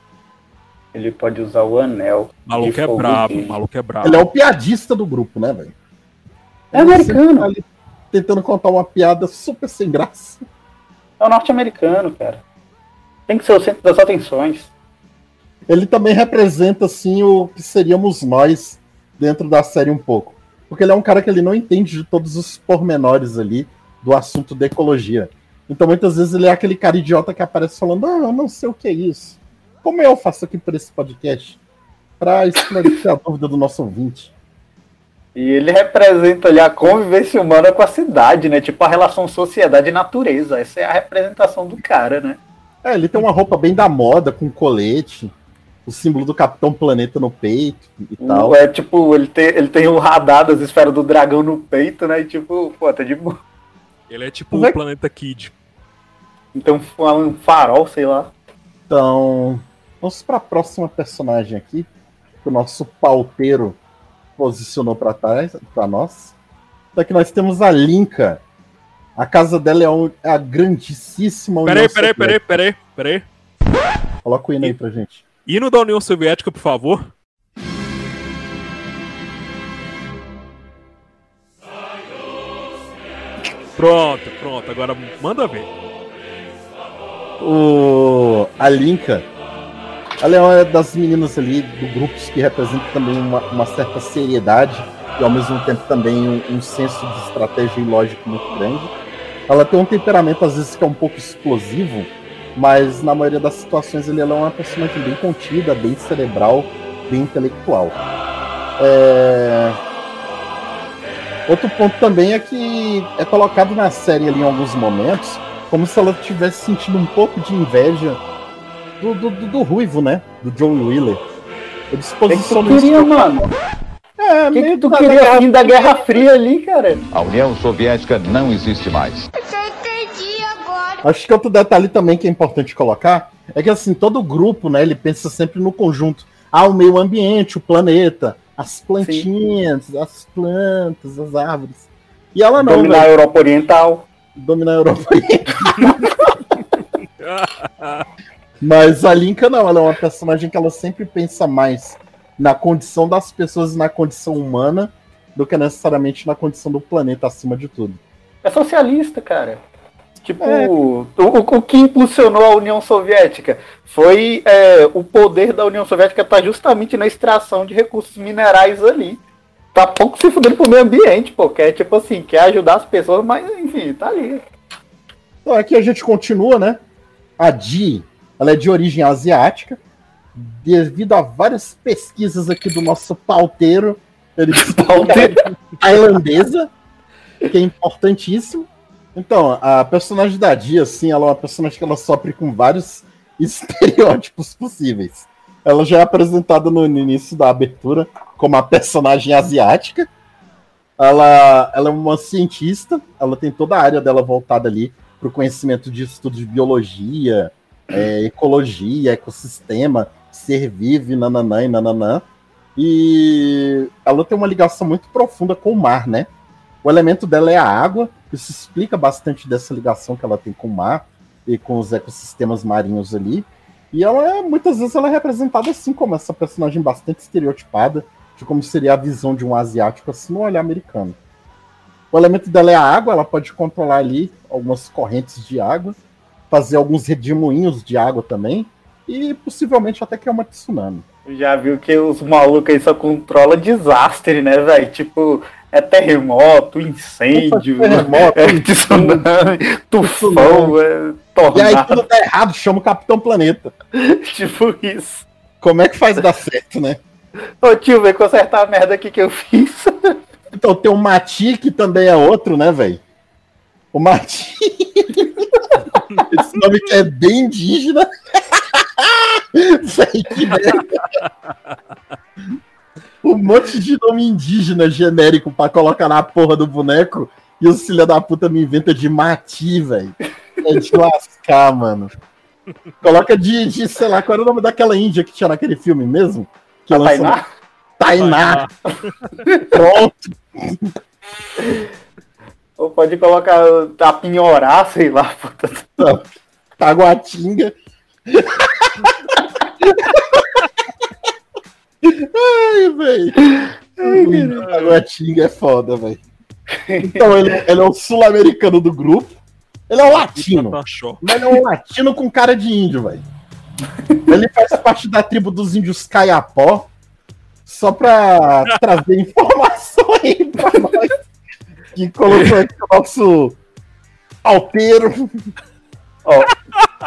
Ele pode usar o anel. O maluco é brabo, dele. maluco é brabo. Ele é o piadista do grupo, né, velho? É americano. Ali tentando contar uma piada super sem graça. É o norte-americano, cara. Tem que ser o centro das atenções. Ele também representa, assim, o que seríamos nós dentro da série um pouco. Porque ele é um cara que ele não entende de todos os pormenores ali do assunto da ecologia. Então, muitas vezes, ele é aquele cara idiota que aparece falando: Ah, eu não sei o que é isso. Como eu faço aqui por esse podcast? Pra esclarecer a (laughs) dúvida do nosso ouvinte. E ele representa ali a convivência humana com a cidade, né? Tipo a relação sociedade e natureza. Essa é a representação do cara, né? É, ele tem uma roupa bem da moda, com colete, o símbolo do Capitão Planeta no peito e tal. É tipo, ele tem, ele tem o radar das esferas do dragão no peito, né? E tipo, pô, tá de boa. Ele é tipo o Planeta Kid. Então um farol, sei lá. Então, vamos para a próxima personagem aqui, o nosso pauteiro posicionou para trás, para nós. Então aqui nós temos a Linka. A casa dela é um- é a grandíssima União Peraí, peraí, peraí, Soviética. peraí, peraí. Coloca o hino aí pra gente. Hino da União Soviética, por favor. Pronto, pronto. Agora manda ver. O, a Linka, ela é das meninas ali do grupo que representa também uma, uma certa seriedade e ao mesmo tempo também um, um senso de estratégia e lógica muito grande. Ela tem um temperamento às vezes que é um pouco explosivo, mas na maioria das situações ela é uma personagem bem contida, bem cerebral, bem intelectual. É, Outro ponto também é que é colocado na série ali em alguns momentos como se ela tivesse sentido um pouco de inveja do, do, do- do Ruivo, né? Do Joe Wheeler. Ele se O que, que tu queria, mano? É, O que, que tu da queria Guerra fim da Guerra Fria ali, cara? A União Soviética não existe mais. Acho que outro detalhe também que é importante colocar é que assim, todo grupo, né, ele pensa sempre no conjunto. Ah, o meio ambiente, o planeta, as plantinhas, as plantas, as árvores. E ela não, Dominar a. Europa Oriental. Dominar a Europa (laughs) Mas a Linka não, ela é uma personagem que ela sempre pensa mais na condição das pessoas e na condição humana do que necessariamente na condição do planeta acima de tudo. É socialista, cara. Tipo, É. o, o- que impulsionou a União Soviética foi é, o poder da União Soviética tá justamente na extração de recursos minerais ali. Tá pouco se fudendo pro meio ambiente, pô. Quer, tipo assim, quer ajudar as pessoas, mas enfim, tá ali. Então aqui a gente continua, né? A Di, ela é de origem asiática. Devido a várias pesquisas aqui do nosso pauteiro, ele (laughs) que ela é tailandesa, que é importantíssimo. Então, a personagem da Di, assim, ela é uma personagem que ela sofre com vários (laughs) estereótipos possíveis. Ela já é apresentada no, início da abertura como a personagem asiática. Ela, ela é uma cientista, ela tem toda a área dela voltada ali para o conhecimento de estudo de biologia, é, ecologia, ecossistema, ser vivo, nananã e nananã. E ela tem uma ligação muito profunda com o mar, né? O elemento dela é a água, isso explica bastante dessa ligação que ela tem com o mar e com os ecossistemas marinhos ali. E ela é, muitas vezes, ela é representada assim como essa personagem bastante estereotipada de como seria a visão de um asiático assim no olhar americano. O elemento dela é a água, ela pode controlar ali algumas correntes de água, fazer alguns redemoinhos de água também, e possivelmente até criar uma tsunami. Já viu que os malucos aí só controlam desastre, né, velho? Tipo, é terremoto, incêndio, Terremoto, (laughs) é tsunami, tufão, é E aí tornado. tudo tá errado, chama o Capitão Planeta. (laughs) tipo isso. Como é que faz dar certo, né? Ô tio, vem consertar a merda aqui que eu fiz. (laughs) Então tem o Mati, que também é outro, né, velho? O Mati. Esse nome que é bem indígena. (laughs) Que merda. Um monte de nome indígena genérico pra colocar na porra do boneco e os filha da puta me inventa de Mati, velho. É de lascar, mano. Coloca de, de, sei lá, qual era o nome daquela índia que tinha naquele filme mesmo? Que A lançou- Tainá? Tainá. Pronto. Ou pode colocar a pinhorar, sei lá. puta. Taguatinga. Ai, velho. Taguatinga é foda, velho. Então, ele, ele é o sul-americano do grupo. Ele é um latino. Mas ele é um latino com cara de índio, velho. Ele faz parte da tribo dos índios Caiapó. Só pra trazer informação aí pra nós. Que colocou aqui o nosso alteiro. Ó,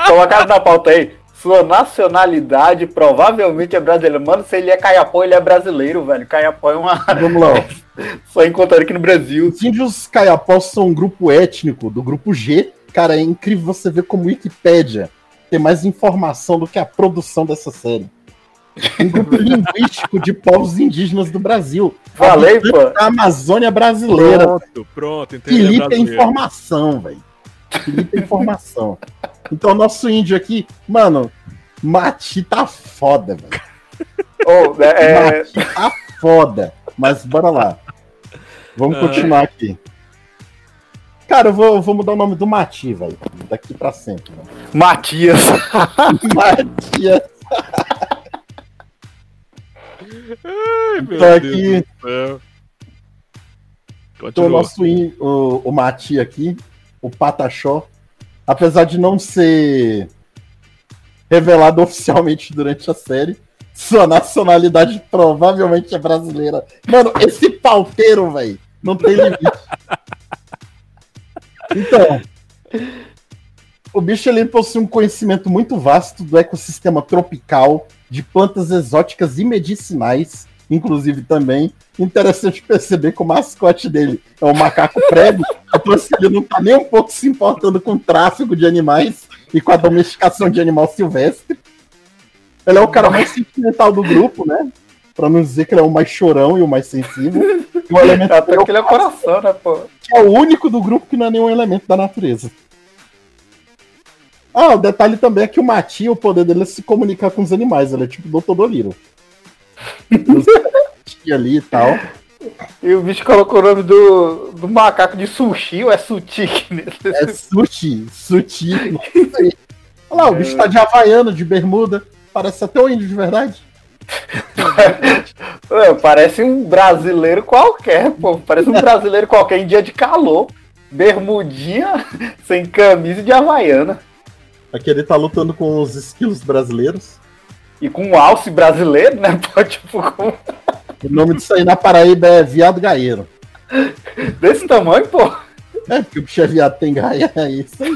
colocaram na pauta aí. Sua nacionalidade provavelmente é brasileira. Mano, se ele é caiapó, ele é brasileiro, velho. Caiapó é uma. Vamos lá. (laughs) Só encontraram aqui no Brasil. Os índios caiapós são um grupo étnico do grupo G. Cara, é incrível você ver como Wikipédia tem mais informação do que a produção dessa série. Um grupo linguístico de povos indígenas do Brasil. Falei, pô. Da Amazônia brasileira. Pronto, pronto, entendi. Felipe é informação, velho. Felipe é informação. Então, nosso índio aqui, mano, Mati tá foda, velho. Ô, é, Mati tá foda. Mas bora lá. Vamos Ah. continuar aqui. Cara, eu vou, eu vou mudar o nome do Mati, velho. Daqui pra sempre. velho. Matias. (laughs) Matias. Ai, meu Então Deus aqui- do céu. Então, o nosso o, o Mati aqui, o Pataxó, apesar de não ser revelado (laughs) oficialmente durante a série, sua nacionalidade provavelmente é brasileira. Mano, esse pauteiro, velho, não tem limite. (laughs) Então, o bicho ele possui um conhecimento muito vasto do ecossistema tropical, de plantas exóticas e medicinais, inclusive também. Interessante perceber que o mascote dele é um macaco (laughs) prego, então assim, ele não tá nem um pouco se importando com o tráfico de animais e com a domesticação de animal silvestre. Ele é o cara mais sentimental do grupo, né? Pra não dizer que ele é o mais chorão e o mais sensível. (laughs) O elemento Até que ele é coração, né, pô? que é o único do grupo que não é nenhum elemento da natureza. Ah, o detalhe também é que o Mati, o poder dele é se comunicar com os animais, ele é tipo Dr. Doliro. (laughs) Ali e tal. E o bicho colocou o nome do, do macaco de sushi ou é nesse? (laughs) É sushi, sei. Olha lá, o bicho tá de havaiano, de bermuda. Parece até um índio de verdade. (laughs) Ué, parece um brasileiro qualquer, pô. Parece um brasileiro qualquer em dia de calor. Bermudinha, sem camisa de havaiana. Aqui ele tá lutando com os esquilos brasileiros. E com um alce brasileiro, né? (laughs) Tipo, com... O nome disso aí na Paraíba é viado gaieiro. desse tamanho, pô. É, porque o bicho é viado, tem gaia, é isso aí.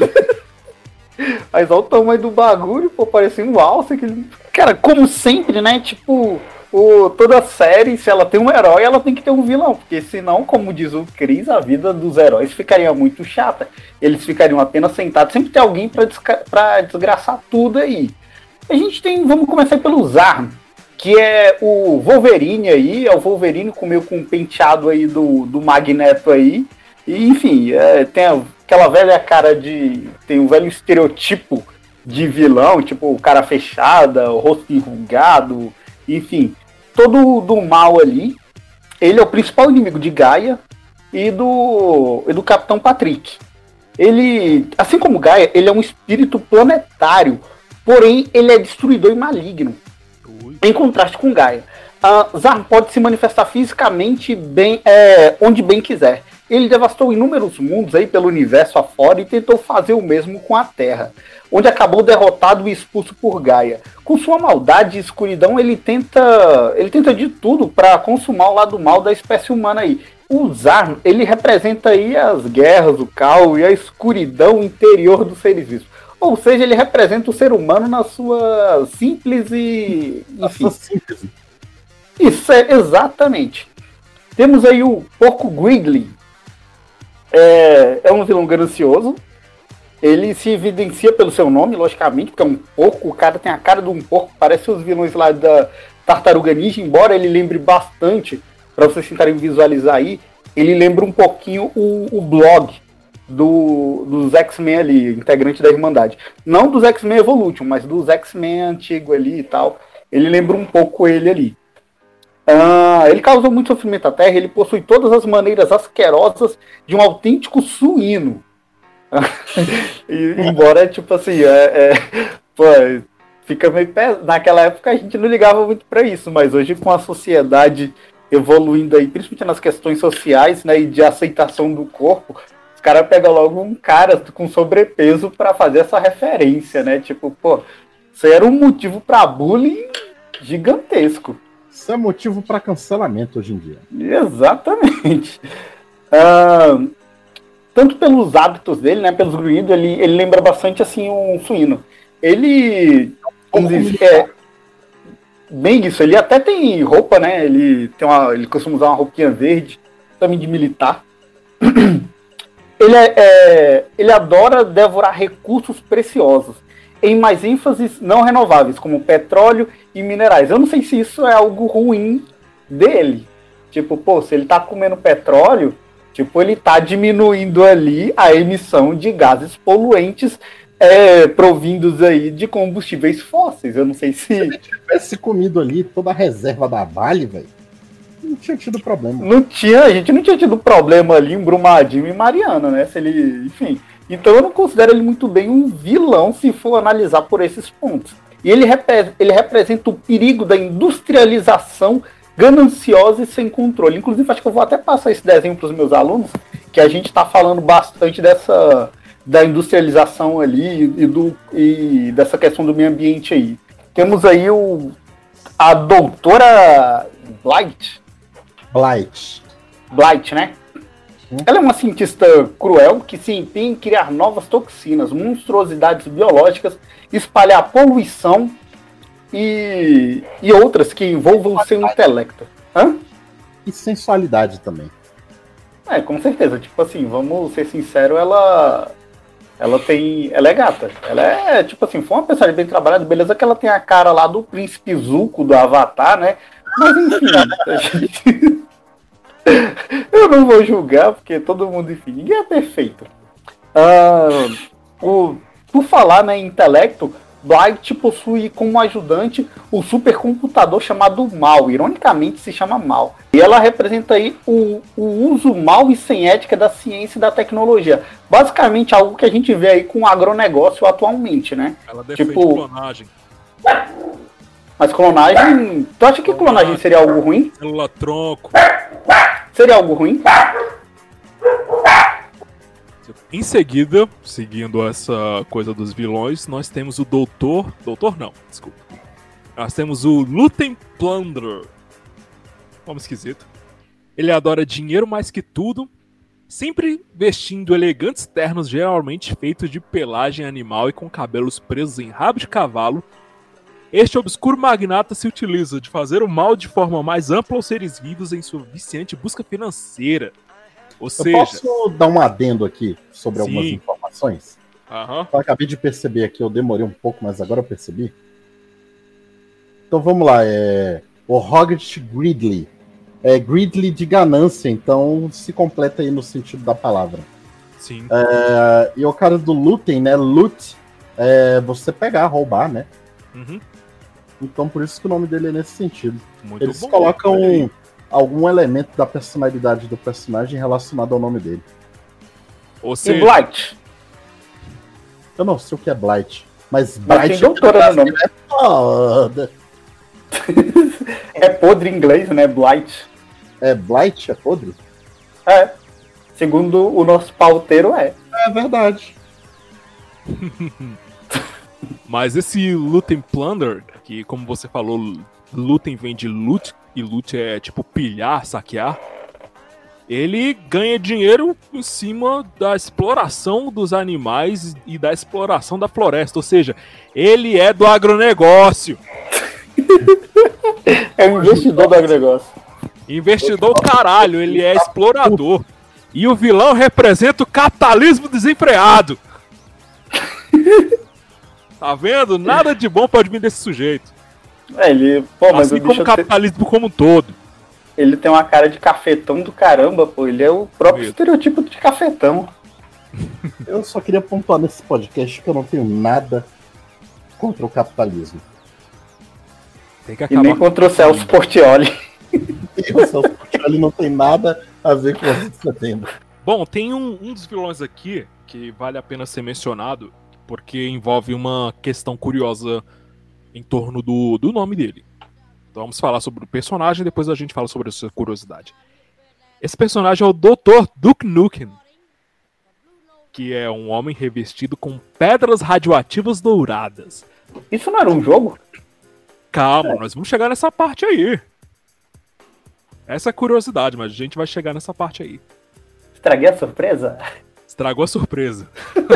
Mas olha o tamanho do bagulho, pô, parecia um alce. Que... Cara, como sempre, né? Tipo, o, toda série, se ela tem um herói, ela tem que ter um vilão. Porque senão, como diz o Cris, a vida dos heróis ficaria muito chata. Eles ficariam apenas sentados. Sempre tem alguém pra desgraçar tudo aí. A gente tem. Vamos começar pelo Zarn, que é o Wolverine aí. É o Wolverine comeu com um penteado aí do, do Magneto aí. E, enfim, é, tem aquela velha cara de. Tem um velho estereotipo de vilão, tipo o cara fechada, o rosto enrugado, enfim. Todo do mal ali. Ele é o principal inimigo de Gaia e do, e do Capitão Patrick. Ele, assim como Gaia, ele é um espírito planetário, porém ele é destruidor e maligno. Em contraste com Gaia. Zarn pode se manifestar fisicamente bem, é, onde bem quiser. Ele devastou inúmeros mundos aí pelo universo afora e tentou fazer o mesmo com a Terra, onde acabou derrotado e expulso por Gaia. Com sua maldade e escuridão, ele tenta, ele tenta de tudo para consumar o lado mal da espécie humana aí. O Zarn, ele representa aí as guerras, o caos e a escuridão interior dos seres vivos. Ou seja, ele representa o ser humano na sua simples e. Enfim. Isso é exatamente. Temos aí o Porco Griggly. É, é um vilão ganancioso. Ele se evidencia pelo seu nome, logicamente, porque é um porco. O cara tem a cara de um porco, parece os vilões lá da Tartaruga Ninja, embora ele lembre bastante, para vocês tentarem visualizar aí, ele lembra um pouquinho o, o blog do, dos X-Men ali, integrante da Irmandade. Não dos X-Men Evolution, mas dos X-Men antigo ali e tal. Ele lembra um pouco ele ali. Ah, ele causou muito sofrimento à Terra, ele possui todas as maneiras asquerosas de um autêntico suíno. (laughs) E, embora, tipo assim, é, é, pô, fica meio pesado. Naquela época a gente não ligava muito pra isso, mas hoje com a sociedade evoluindo aí, principalmente nas questões sociais, né, e de aceitação do corpo, os caras pegam logo um cara com sobrepeso pra fazer essa referência, né? Tipo, pô, isso era um motivo pra bullying gigantesco. Isso é motivo pra cancelamento hoje em dia. Exatamente. (laughs) Ah, tanto pelos hábitos dele, né, pelos grunhidos, ele, ele lembra bastante assim um suíno. Ele, como diz, é bem isso. Ele até tem roupa, né? Ele tem uma, ele costuma usar uma roupinha verde, também de militar. (clears throat) Ele é, é- ele adora devorar recursos preciosos, em mais ênfases não renováveis, como petróleo e minerais. Eu não sei se isso é algo ruim dele. Tipo, pô, se ele tá comendo petróleo, tipo, ele tá diminuindo ali a emissão de gases poluentes é, provindos aí de combustíveis fósseis. Eu não sei se. tivesse comido ali toda a reserva da Vale, velho, não tinha tido problema. Não tinha, a gente não tinha tido problema ali em Brumadinho e Mariana, né? Se ele, enfim. Então eu não considero ele muito bem um vilão se for analisar por esses pontos. E ele, repre- ele representa o perigo da industrialização gananciosa e sem controle. Inclusive, acho que eu vou até passar esse desenho para os meus alunos, que a gente está falando bastante dessa da industrialização ali e, do, e dessa questão do meio ambiente aí. Temos aí o, a doutora Blight, Blight. Blight, né? Ela é uma cientista cruel que se empenha em criar novas toxinas, monstruosidades biológicas, espalhar poluição e, e outras que envolvam seu intelecto. Hã? E sensualidade também. É, com certeza. Tipo assim, vamos ser sinceros, ela. Ela tem. Ela é gata. Ela é, tipo assim, foi uma personagem bem trabalhada, beleza que ela tem a cara lá do príncipe Zuko do Avatar, né? Mas enfim. (laughs) (laughs) Eu não vou julgar, porque todo mundo, enfim, ninguém é perfeito. Ah, o, por falar né, em intelecto, Blight possui como ajudante o supercomputador chamado Mal, ironicamente se chama Mal. E ela representa aí o, o uso mal e sem ética da ciência e da tecnologia. Basicamente algo que a gente vê aí com o agronegócio atualmente, né? Ela defende Tipo- clonagem. Mas clonagem. Tu acha que clonagem seria algo ruim? Célula tronco. Seria algo ruim? Em seguida, seguindo essa coisa dos vilões, nós temos o Doutor. Doutor não, desculpa. Nós temos o Lutem Plunderer. Nome esquisito. Ele adora dinheiro mais que tudo, sempre vestindo elegantes ternos geralmente feitos de pelagem animal e com cabelos presos em rabo de cavalo. Este obscuro magnata se utiliza de fazer o mal de forma mais ampla aos seres vivos em sua viciante busca financeira. Ou Eu seja, posso dar um adendo aqui sobre algumas Sim. informações? Aham. Eu acabei de perceber aqui, eu demorei um pouco, mas agora eu percebi. Então vamos lá, é. O Hoggett Gridley. É Gridley de ganância, então se completa aí no sentido da palavra. Sim. É, e o cara do looting, né? Loot é você pegar, roubar, né? Uhum. Então por isso que o nome dele é nesse sentido. Muito Eles bom, colocam aí. algum elemento da personalidade do personagem relacionado ao nome dele. Ou E seja, Blight? Eu não sei o que é Blight, mas Blight doutora no nome. é foda. (laughs) É podre em inglês, né? Blight. É Blight? É podre? É. Segundo o nosso pauteiro, é. É verdade. (laughs) mas esse Lutem Plunder, que como você falou, Lutem vem de loot, e loot é tipo pilhar, saquear. Ele ganha dinheiro em cima da exploração dos animais e da exploração da floresta. Ou seja, ele é do agronegócio. (laughs) É um investidor do agronegócio. Investidor caralho, ele é explorador. E o vilão representa o capitalismo desenfreado. (laughs) Tá vendo? Nada de bom pode vir desse sujeito. É, ele. Pô, mas assim o como o capitalismo como um todo. ele tem uma cara de cafetão do caramba, pô. Ele é o próprio estereotipo de cafetão. (laughs) Eu só queria pontuar nesse podcast que eu não tenho nada contra o capitalismo. Tem que E nem contra o Celso Portioli. E (laughs) o Celso Portiolli não tem nada a ver com o que você tendo. Bom, tem um, um dos vilões aqui que vale a pena ser mencionado, porque envolve uma questão curiosa em torno do, do nome dele. Então vamos falar sobre o personagem e depois a gente fala sobre essa curiosidade. Esse personagem é o Dr. Duke Nukem, que é um homem revestido com pedras radioativas douradas. Isso não era um jogo? Calma, nós vamos chegar nessa parte aí. Essa é a curiosidade, mas a gente vai chegar nessa parte aí. Estraguei a surpresa? Estragou a surpresa. (laughs)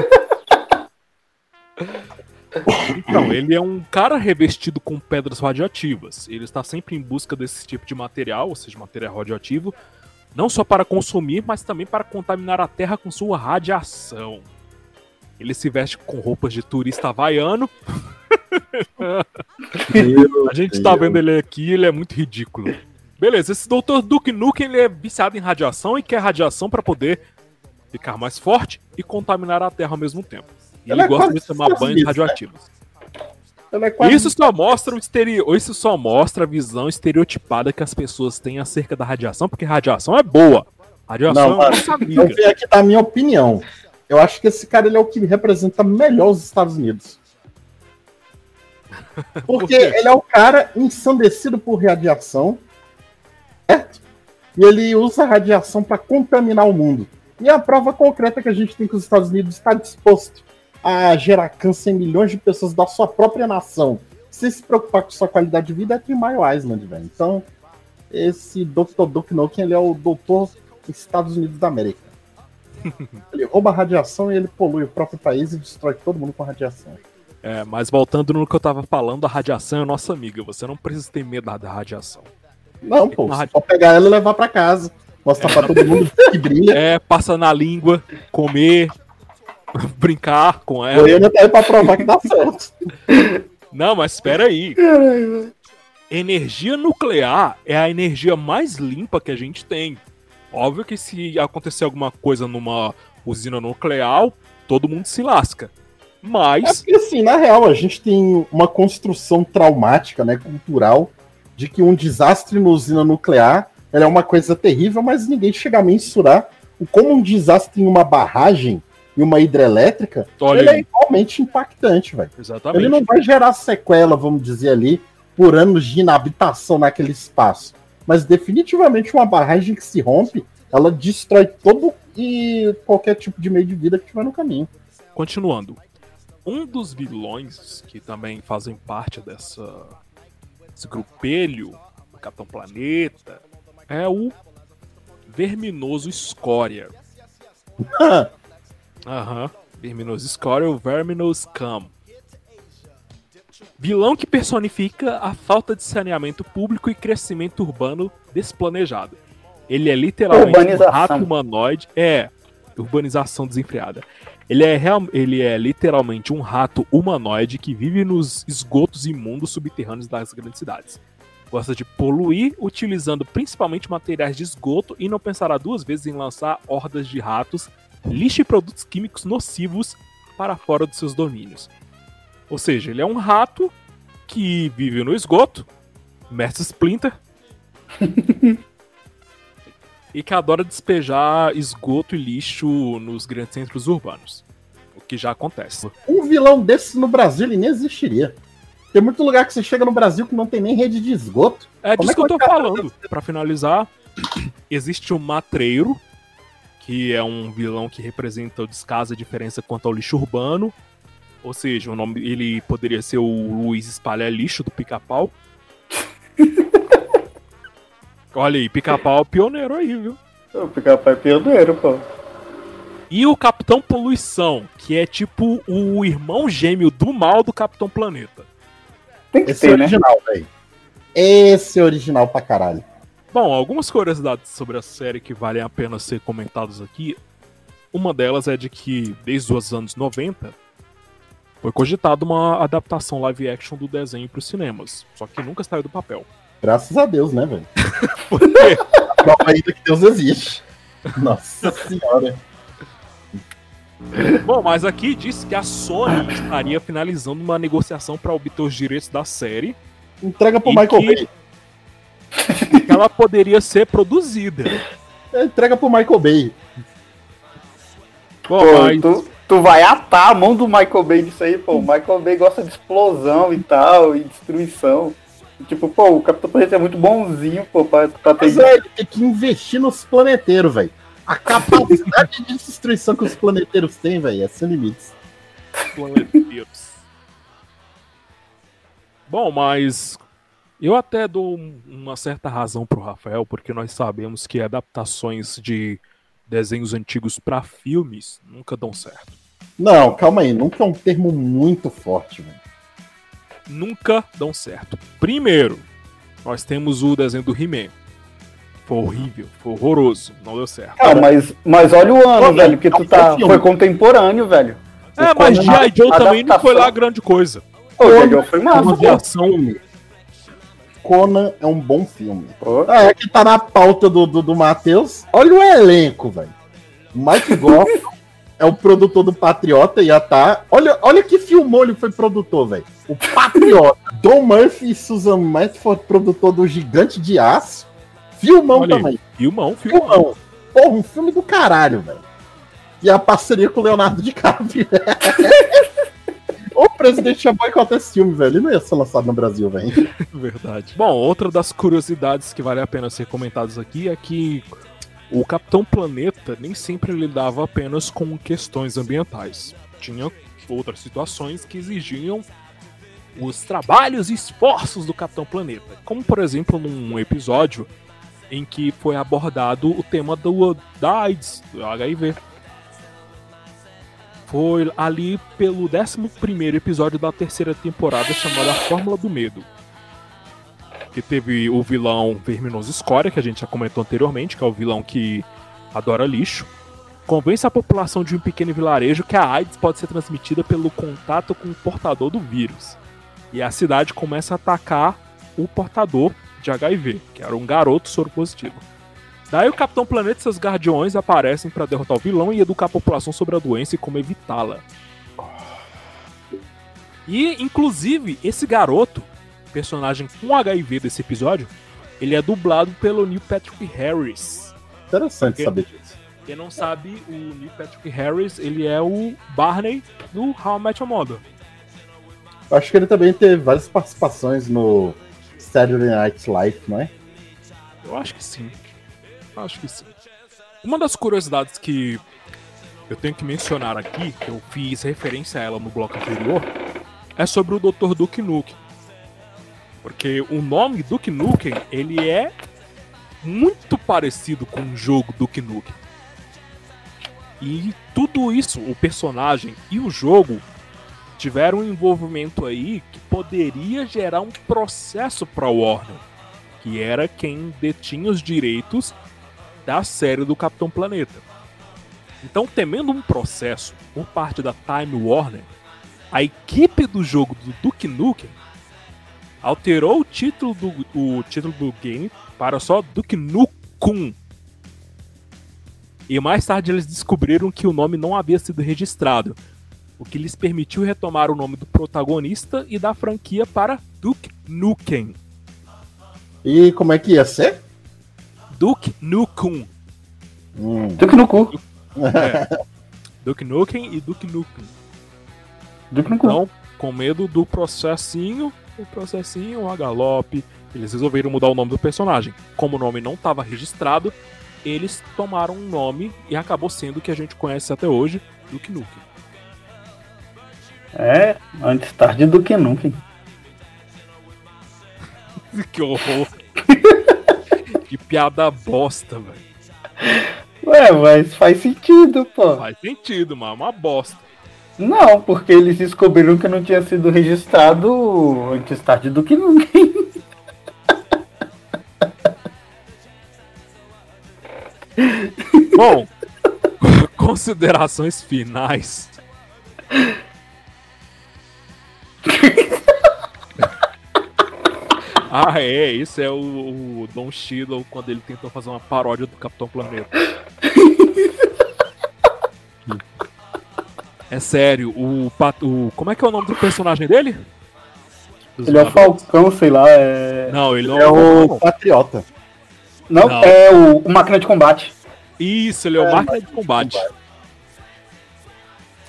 então, ele é um cara revestido com pedras radioativas. Ele está sempre em busca desse tipo de material, ou seja, material radioativo, não só para consumir, mas também para contaminar a Terra com sua radiação. Ele se veste com roupas de turista havaiano. a gente tá vendo ele aqui, ele é muito ridículo. Beleza, esse Dr. Duke Nukem ele é viciado em radiação e quer radiação para poder ficar mais forte e contaminar a Terra ao mesmo tempo. E Ela ele é gosta de tomar banhos né? radioativos. É Isso só mostra o estereo... Isso só mostra a visão estereotipada que as pessoas têm acerca da radiação, porque radiação é boa. Radiação Não, é nossa eu vim aqui dar a minha opinião. Eu acho que esse cara ele é o que representa melhor os Estados Unidos. (laughs) Porque ele é o cara ensandecido por radiação, certo? E ele usa a radiação para contaminar o mundo. E a prova concreta que a gente tem que os Estados Unidos está disposto a gerar câncer em milhões de pessoas da sua própria nação, sem se preocupar com sua qualidade de vida, é Three Mile Island, velho. Então, esse Dr. Duke Nukem, ele é o doutor Estados Unidos da América. (laughs) Ele rouba a radiação e ele polui o próprio país e destrói todo mundo com radiação. É, mas voltando no que eu tava falando, a radiação é nossa amiga. Você não precisa ter medo da radiação. Não, pô, Uma só radi- pegar ela e levar pra casa. Mostrar pra todo (laughs) mundo que brilha. É, passa na língua, comer, (laughs) brincar com ela. Goiânia tá aí pra provar que dá certo. Não, mas espera aí. Energia nuclear é a energia mais limpa que a gente tem. Óbvio que se acontecer alguma coisa numa usina nuclear, todo mundo se lasca. É Mas porque, assim, na real, a gente tem uma construção traumática, né, cultural, de que um desastre na usina nuclear é uma coisa terrível, mas ninguém chega a mensurar o como um desastre em uma barragem e uma hidrelétrica, Olha ele é aí. igualmente impactante, velho. Exatamente. Ele não vai gerar sequela, vamos dizer ali, por anos de inabitação naquele espaço. Mas definitivamente uma barragem que se rompe, ela destrói todo e qualquer tipo de meio de vida que tiver no caminho. Continuando. Um dos vilões que também fazem parte dessa esse grupelho do Capitão Planeta é o Verminoso Escória. (laughs) Aham. Verminoso Escória, o Verminous Scum. Vilão que personifica a falta de saneamento público e crescimento urbano desplanejado. Ele é literalmente um rato humanoide. É, urbanização desenfreada. Ele é, real, ele é literalmente um rato humanoide que vive nos esgotos imundos subterrâneos das grandes cidades. Gosta de poluir, utilizando principalmente materiais de esgoto e não pensará duas vezes em lançar hordas de ratos, lixo e produtos químicos nocivos para fora dos seus domínios. Ou seja, ele é um rato que vive no esgoto, Mestre Splinter, (laughs) e que adora despejar esgoto e lixo nos grandes centros urbanos. O que já acontece. Um vilão desse no Brasil, ele nem existiria. Tem muito lugar que você chega no Brasil que não tem nem rede de esgoto. É Como disso que eu tô falando. Pra finalizar, (clears throat) existe o Matreiro, que é um vilão que representa o descaso e a diferença quanto ao lixo urbano. Ou seja, o nome ele poderia ser o Luiz Espalha Lixo do Pica-Pau. (laughs) Olha aí, Pica-Pau é pioneiro aí, viu? O pica-pau é pioneiro, pô. E o Capitão Poluição, que é tipo o irmão gêmeo do mal do Capitão Planeta. Tem que Esse é ter, né? original, velho. Esse é original pra caralho. Bom, algumas curiosidades sobre a série que valem a pena ser comentadas aqui. Uma delas é de que, desde os anos 90, foi cogitada uma adaptação live action do desenho para os cinemas. Só que nunca saiu do papel. Graças a Deus, né, velho? (laughs) Prova ainda que Deus existe. Nossa senhora. Bom, mas aqui diz que a Sony estaria finalizando uma negociação para obter os direitos da série. Entrega pro Michael que- Bay. Ela poderia ser produzida. Entrega pro Michael Bay. Bom, Pô, mas tu, tu vai atar a mão do Michael Bay nisso aí, pô. O Michael Bay gosta de explosão e tal, e destruição. E, tipo, pô, o Capitão Planeta é muito bonzinho, pô, pra, pra ter. Mas é, ele tem que investir nos planeteiros, velho. A capacidade de destruição que os planeteiros têm, velho, é sem limites. planeteiros. Bom, mas eu até dou um- uma certa razão pro Rafael, porque nós sabemos que adaptações de desenhos antigos pra filmes nunca dão certo. Não, calma aí, nunca é um termo muito forte, velho. Nunca dão certo. Primeiro, nós temos o desenho do He-Man. Foi horrível, foi horroroso, não deu certo. Ah, mas, mas olha o ano, Pô, velho, que é tu tá. filme. Foi contemporâneo, velho. É, mas G.I. Joe também não foi lá grande coisa. O G.I. Joe foi massa, Conan pô. Conan é um bom filme. Pô. Ah, é que tá na pauta do, do, do Matheus. Olha o elenco, velho. Mike Goff, (laughs) é o produtor do Patriota e a tá. Olha, olha que filmou ele foi produtor, velho. O Patriota. (laughs) Don Murphy e Susan Medford, produtor do Gigante de Aço. Filmão Olha aí, também. Filmão, filmão. Filmão. Porra, um filme do caralho, velho. E a parceria com o Leonardo DiCaprio. (laughs) o presidente ia boicotar esse filme, velho. Ele não ia ser lançado no Brasil, velho. (laughs) Verdade. Bom, outra das curiosidades que vale a pena ser comentadas aqui é que o Capitão Planeta nem sempre lidava apenas com questões ambientais. Tinha outras situações que exigiam os trabalhos e esforços do Capitão Planeta. Como, por exemplo, num episódio em que foi abordado o tema do, da AIDS, do HIV. Foi ali pelo 11 episódio da terceira temporada chamado A Fórmula do Medo. Que teve o vilão Verminoso Escória, que a gente já comentou anteriormente, que é o vilão que adora lixo. Convence a população de um pequeno vilarejo que a AIDS pode ser transmitida pelo contato com o portador do vírus. E a cidade começa a atacar o portador de HIV, que era um garoto soro positivo. Daí o Capitão Planeta e seus guardiões aparecem para derrotar o vilão e educar a população sobre a doença e como evitá-la. E, inclusive, esse garoto, personagem com HIV desse episódio, ele é dublado pelo Neil Patrick Harris. Interessante Quem- saber disso. Quem não sabe, o Neil Patrick Harris, ele é o Barney do How I Met Your Mother. Acho que ele também teve várias participações no Saturday Night Live, não é? Eu acho que sim. Acho que sim. Uma das curiosidades que eu tenho que mencionar aqui, que eu fiz referência a ela no bloco anterior, é sobre o Dr. Duke Nukem. Porque o nome Duke Nukem, ele é muito parecido com o jogo Duke Nukem. E tudo isso, o personagem e o jogo, tiveram um envolvimento aí que poderia gerar um processo para Warner, que era quem detinha os direitos da série do Capitão Planeta. Então, temendo um processo por parte da Time Warner, a equipe do jogo do Duke Nukem alterou o título do, o título do game para só Duke Nukem. E mais tarde eles descobriram que o nome não havia sido registrado, o que lhes permitiu retomar o nome do protagonista e da franquia para Duke Nukem. E como é que ia ser? Duke Nukem. Hum. Duke cu. É. Duke Nukem e Duke Nukem. Duke cu. Então, com medo do processinho, o processinho, a galope, eles resolveram mudar o nome do personagem. Como o nome não estava registrado, eles tomaram um nome e acabou sendo o que a gente conhece até hoje, Duke Nukem. É, antes tarde do que nunca. (laughs) que horror. Que piada bosta, velho. Ué, mas faz sentido, pô. Faz sentido, mas é uma bosta. Não, porque eles descobriram que não tinha sido registrado antes tarde do que nunca. Bom, (laughs) considerações finais. (laughs) ah, é, isso é o, o Don Cheadle quando ele tentou fazer uma paródia do Capitão Planeta. (laughs) É sério, o, o. Como é que é o nome do personagem dele? Dos Ele é o? Falcão, sei lá. É, Não, ele não É o não. Patriota. não, Não. é o, o máquina de combate. Isso, ele é o É, máquina de combate.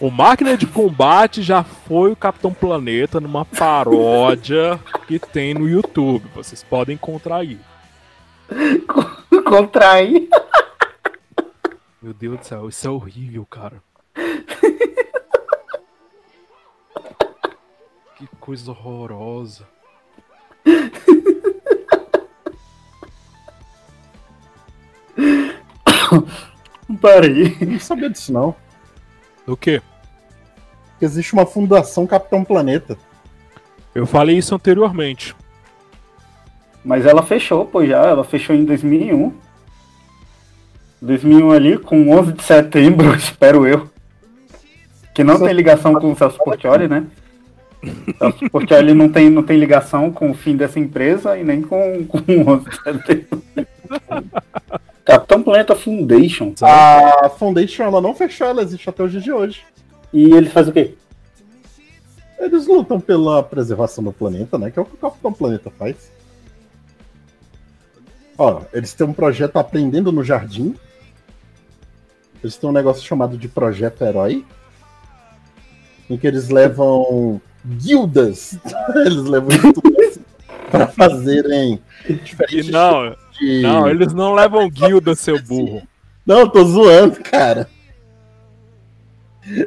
O máquina de combate já foi o Capitão Planeta numa paródia que tem no YouTube. Vocês podem encontrar aí. (laughs) Contrai. Meu Deus do céu, isso é horrível, cara. Que coisa horrorosa. (coughs) Parei. Não sabia disso, não. Do quê? Que existe uma fundação Capitão Planeta. Eu falei isso anteriormente. Mas ela fechou, pô, já. Ela fechou em 2001. 2001 ali, com 11 de setembro, (laughs) espero eu. Que não tem ligação com o Celso Portioli, né? (laughs) Celso Portioli não tem, não tem ligação com o fim dessa empresa e nem com, (laughs) com o 11 de setembro. Capitão Planeta Foundation. A Foundation ela não fechou, ela existe até o dia de hoje. E ele faz o quê? Eles lutam pela preservação do planeta, né? Que é o que o Capitão Planeta faz. Ó, eles têm um projeto Aprendendo no Jardim. Eles têm um negócio chamado de Projeto Herói. Em que eles levam guildas. (laughs) eles levam estudantes para fazerem diferentes Não, de- não, eles não levam guilda, seu burro. Não, eu tô zoando, cara.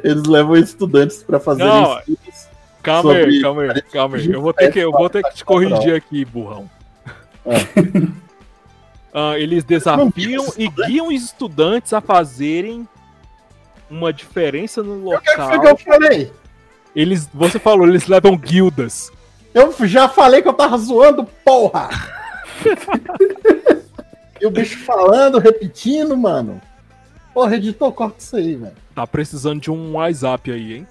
Eles levam estudantes para Não, estudos Calma aí, calma aí, calma aí. Eu vou ter que, eu vou ter que te corrigir aqui, burrão. (laughs) Ah, eles desafiam e guiam os estudantes a fazerem uma diferença no O que foi que eu local. falei? Eles, você falou, eles levam guildas. Eu já falei que eu tava zoando, porra! (laughs) e o bicho falando, repetindo, mano. Porra, editor, corta isso aí, velho. Tá precisando de um WhatsApp aí, hein?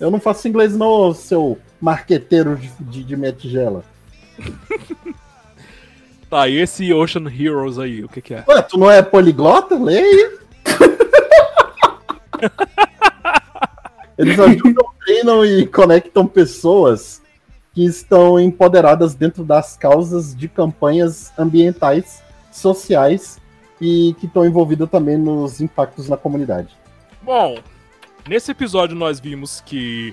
Eu não faço inglês não, seu marqueteiro de, de, de minha tigela. (laughs) Tá, e esse Ocean Heroes aí, o que que é? Ué, tu não é poliglota? Lê aí. (laughs) Eles ajudam, treinam e conectam pessoas que estão empoderadas dentro das causas de campanhas ambientais, sociais e que estão envolvidas também nos impactos na comunidade. Bom, nesse episódio nós vimos que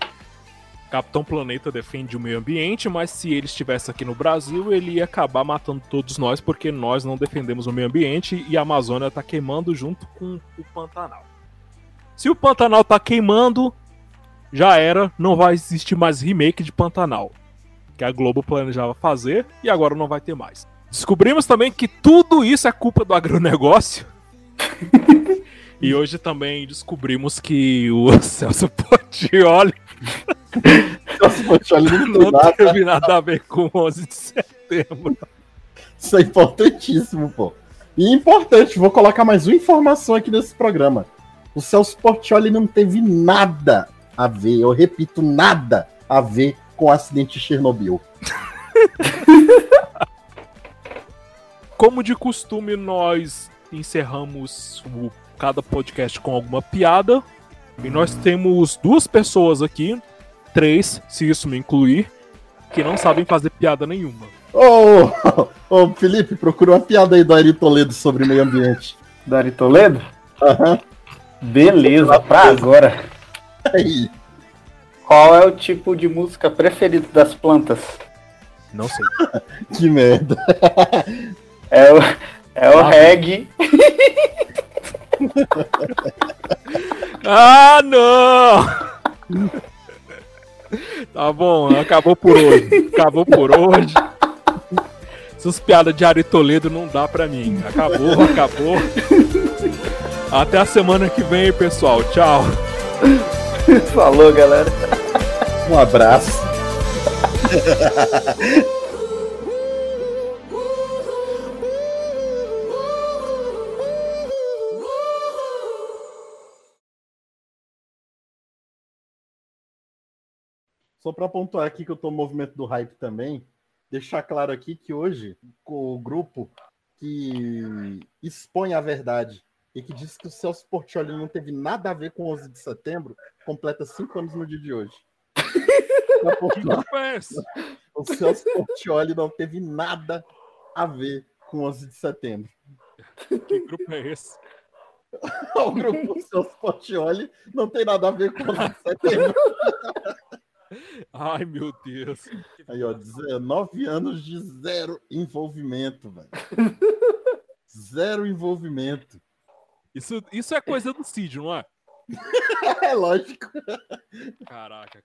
Capitão Planeta defende o meio ambiente, mas se ele estivesse aqui no Brasil, ele ia acabar matando todos nós, porque nós não defendemos o meio ambiente e a Amazônia tá queimando junto com o Pantanal. Se o Pantanal tá queimando, já era, não vai existir mais remake de Pantanal, que a Globo planejava fazer e agora não vai ter mais. Descobrimos também que tudo isso é culpa do agronegócio. (laughs) E hoje também descobrimos que o (laughs) Celso Portioli Celso Portiolli não não teve nada a ver com 11 de setembro. Isso é importantíssimo, pô. E importante, vou colocar mais uma informação aqui nesse programa. O Celso Portioli não teve nada a ver, eu repito, nada a ver com o acidente de Chernobyl. (laughs) Como de costume, nós encerramos o- cada podcast com alguma piada. E nós temos duas pessoas aqui, três, se isso me incluir, que não sabem fazer piada nenhuma. Ô, ô, Felipe, procura uma piada aí do Ari Toledo sobre meio ambiente. Dari Toledo? Aham. Beleza, pra agora. Aí. Qual é o tipo de música preferido das plantas? Não sei. (laughs) Que merda. É o, é o reggae. (laughs) Ah, não! Tá bom, acabou por hoje. Acabou por hoje. Essas piadas de Ari Toledo não dá pra mim. Acabou, acabou. Até a semana que vem, pessoal. Tchau. Falou, galera. Um abraço. (laughs) Só para pontuar aqui que eu tô no movimento do hype também, deixar claro aqui que hoje o grupo que expõe a verdade e que diz que o Celso Portioli não teve nada a ver com 11 de setembro, completa cinco anos no dia de hoje. (laughs) Pontuar, o Celso Portioli não teve nada a ver com 11 de setembro. Que grupo é esse? (laughs) O grupo Celso Portioli não tem nada a ver com 11 de setembro. (laughs) Ai, meu Deus. Aí, ó, 19 anos de zero envolvimento, velho. (laughs) Zero envolvimento. Isso, isso é coisa do Cid, não é? (laughs) É lógico. Caraca.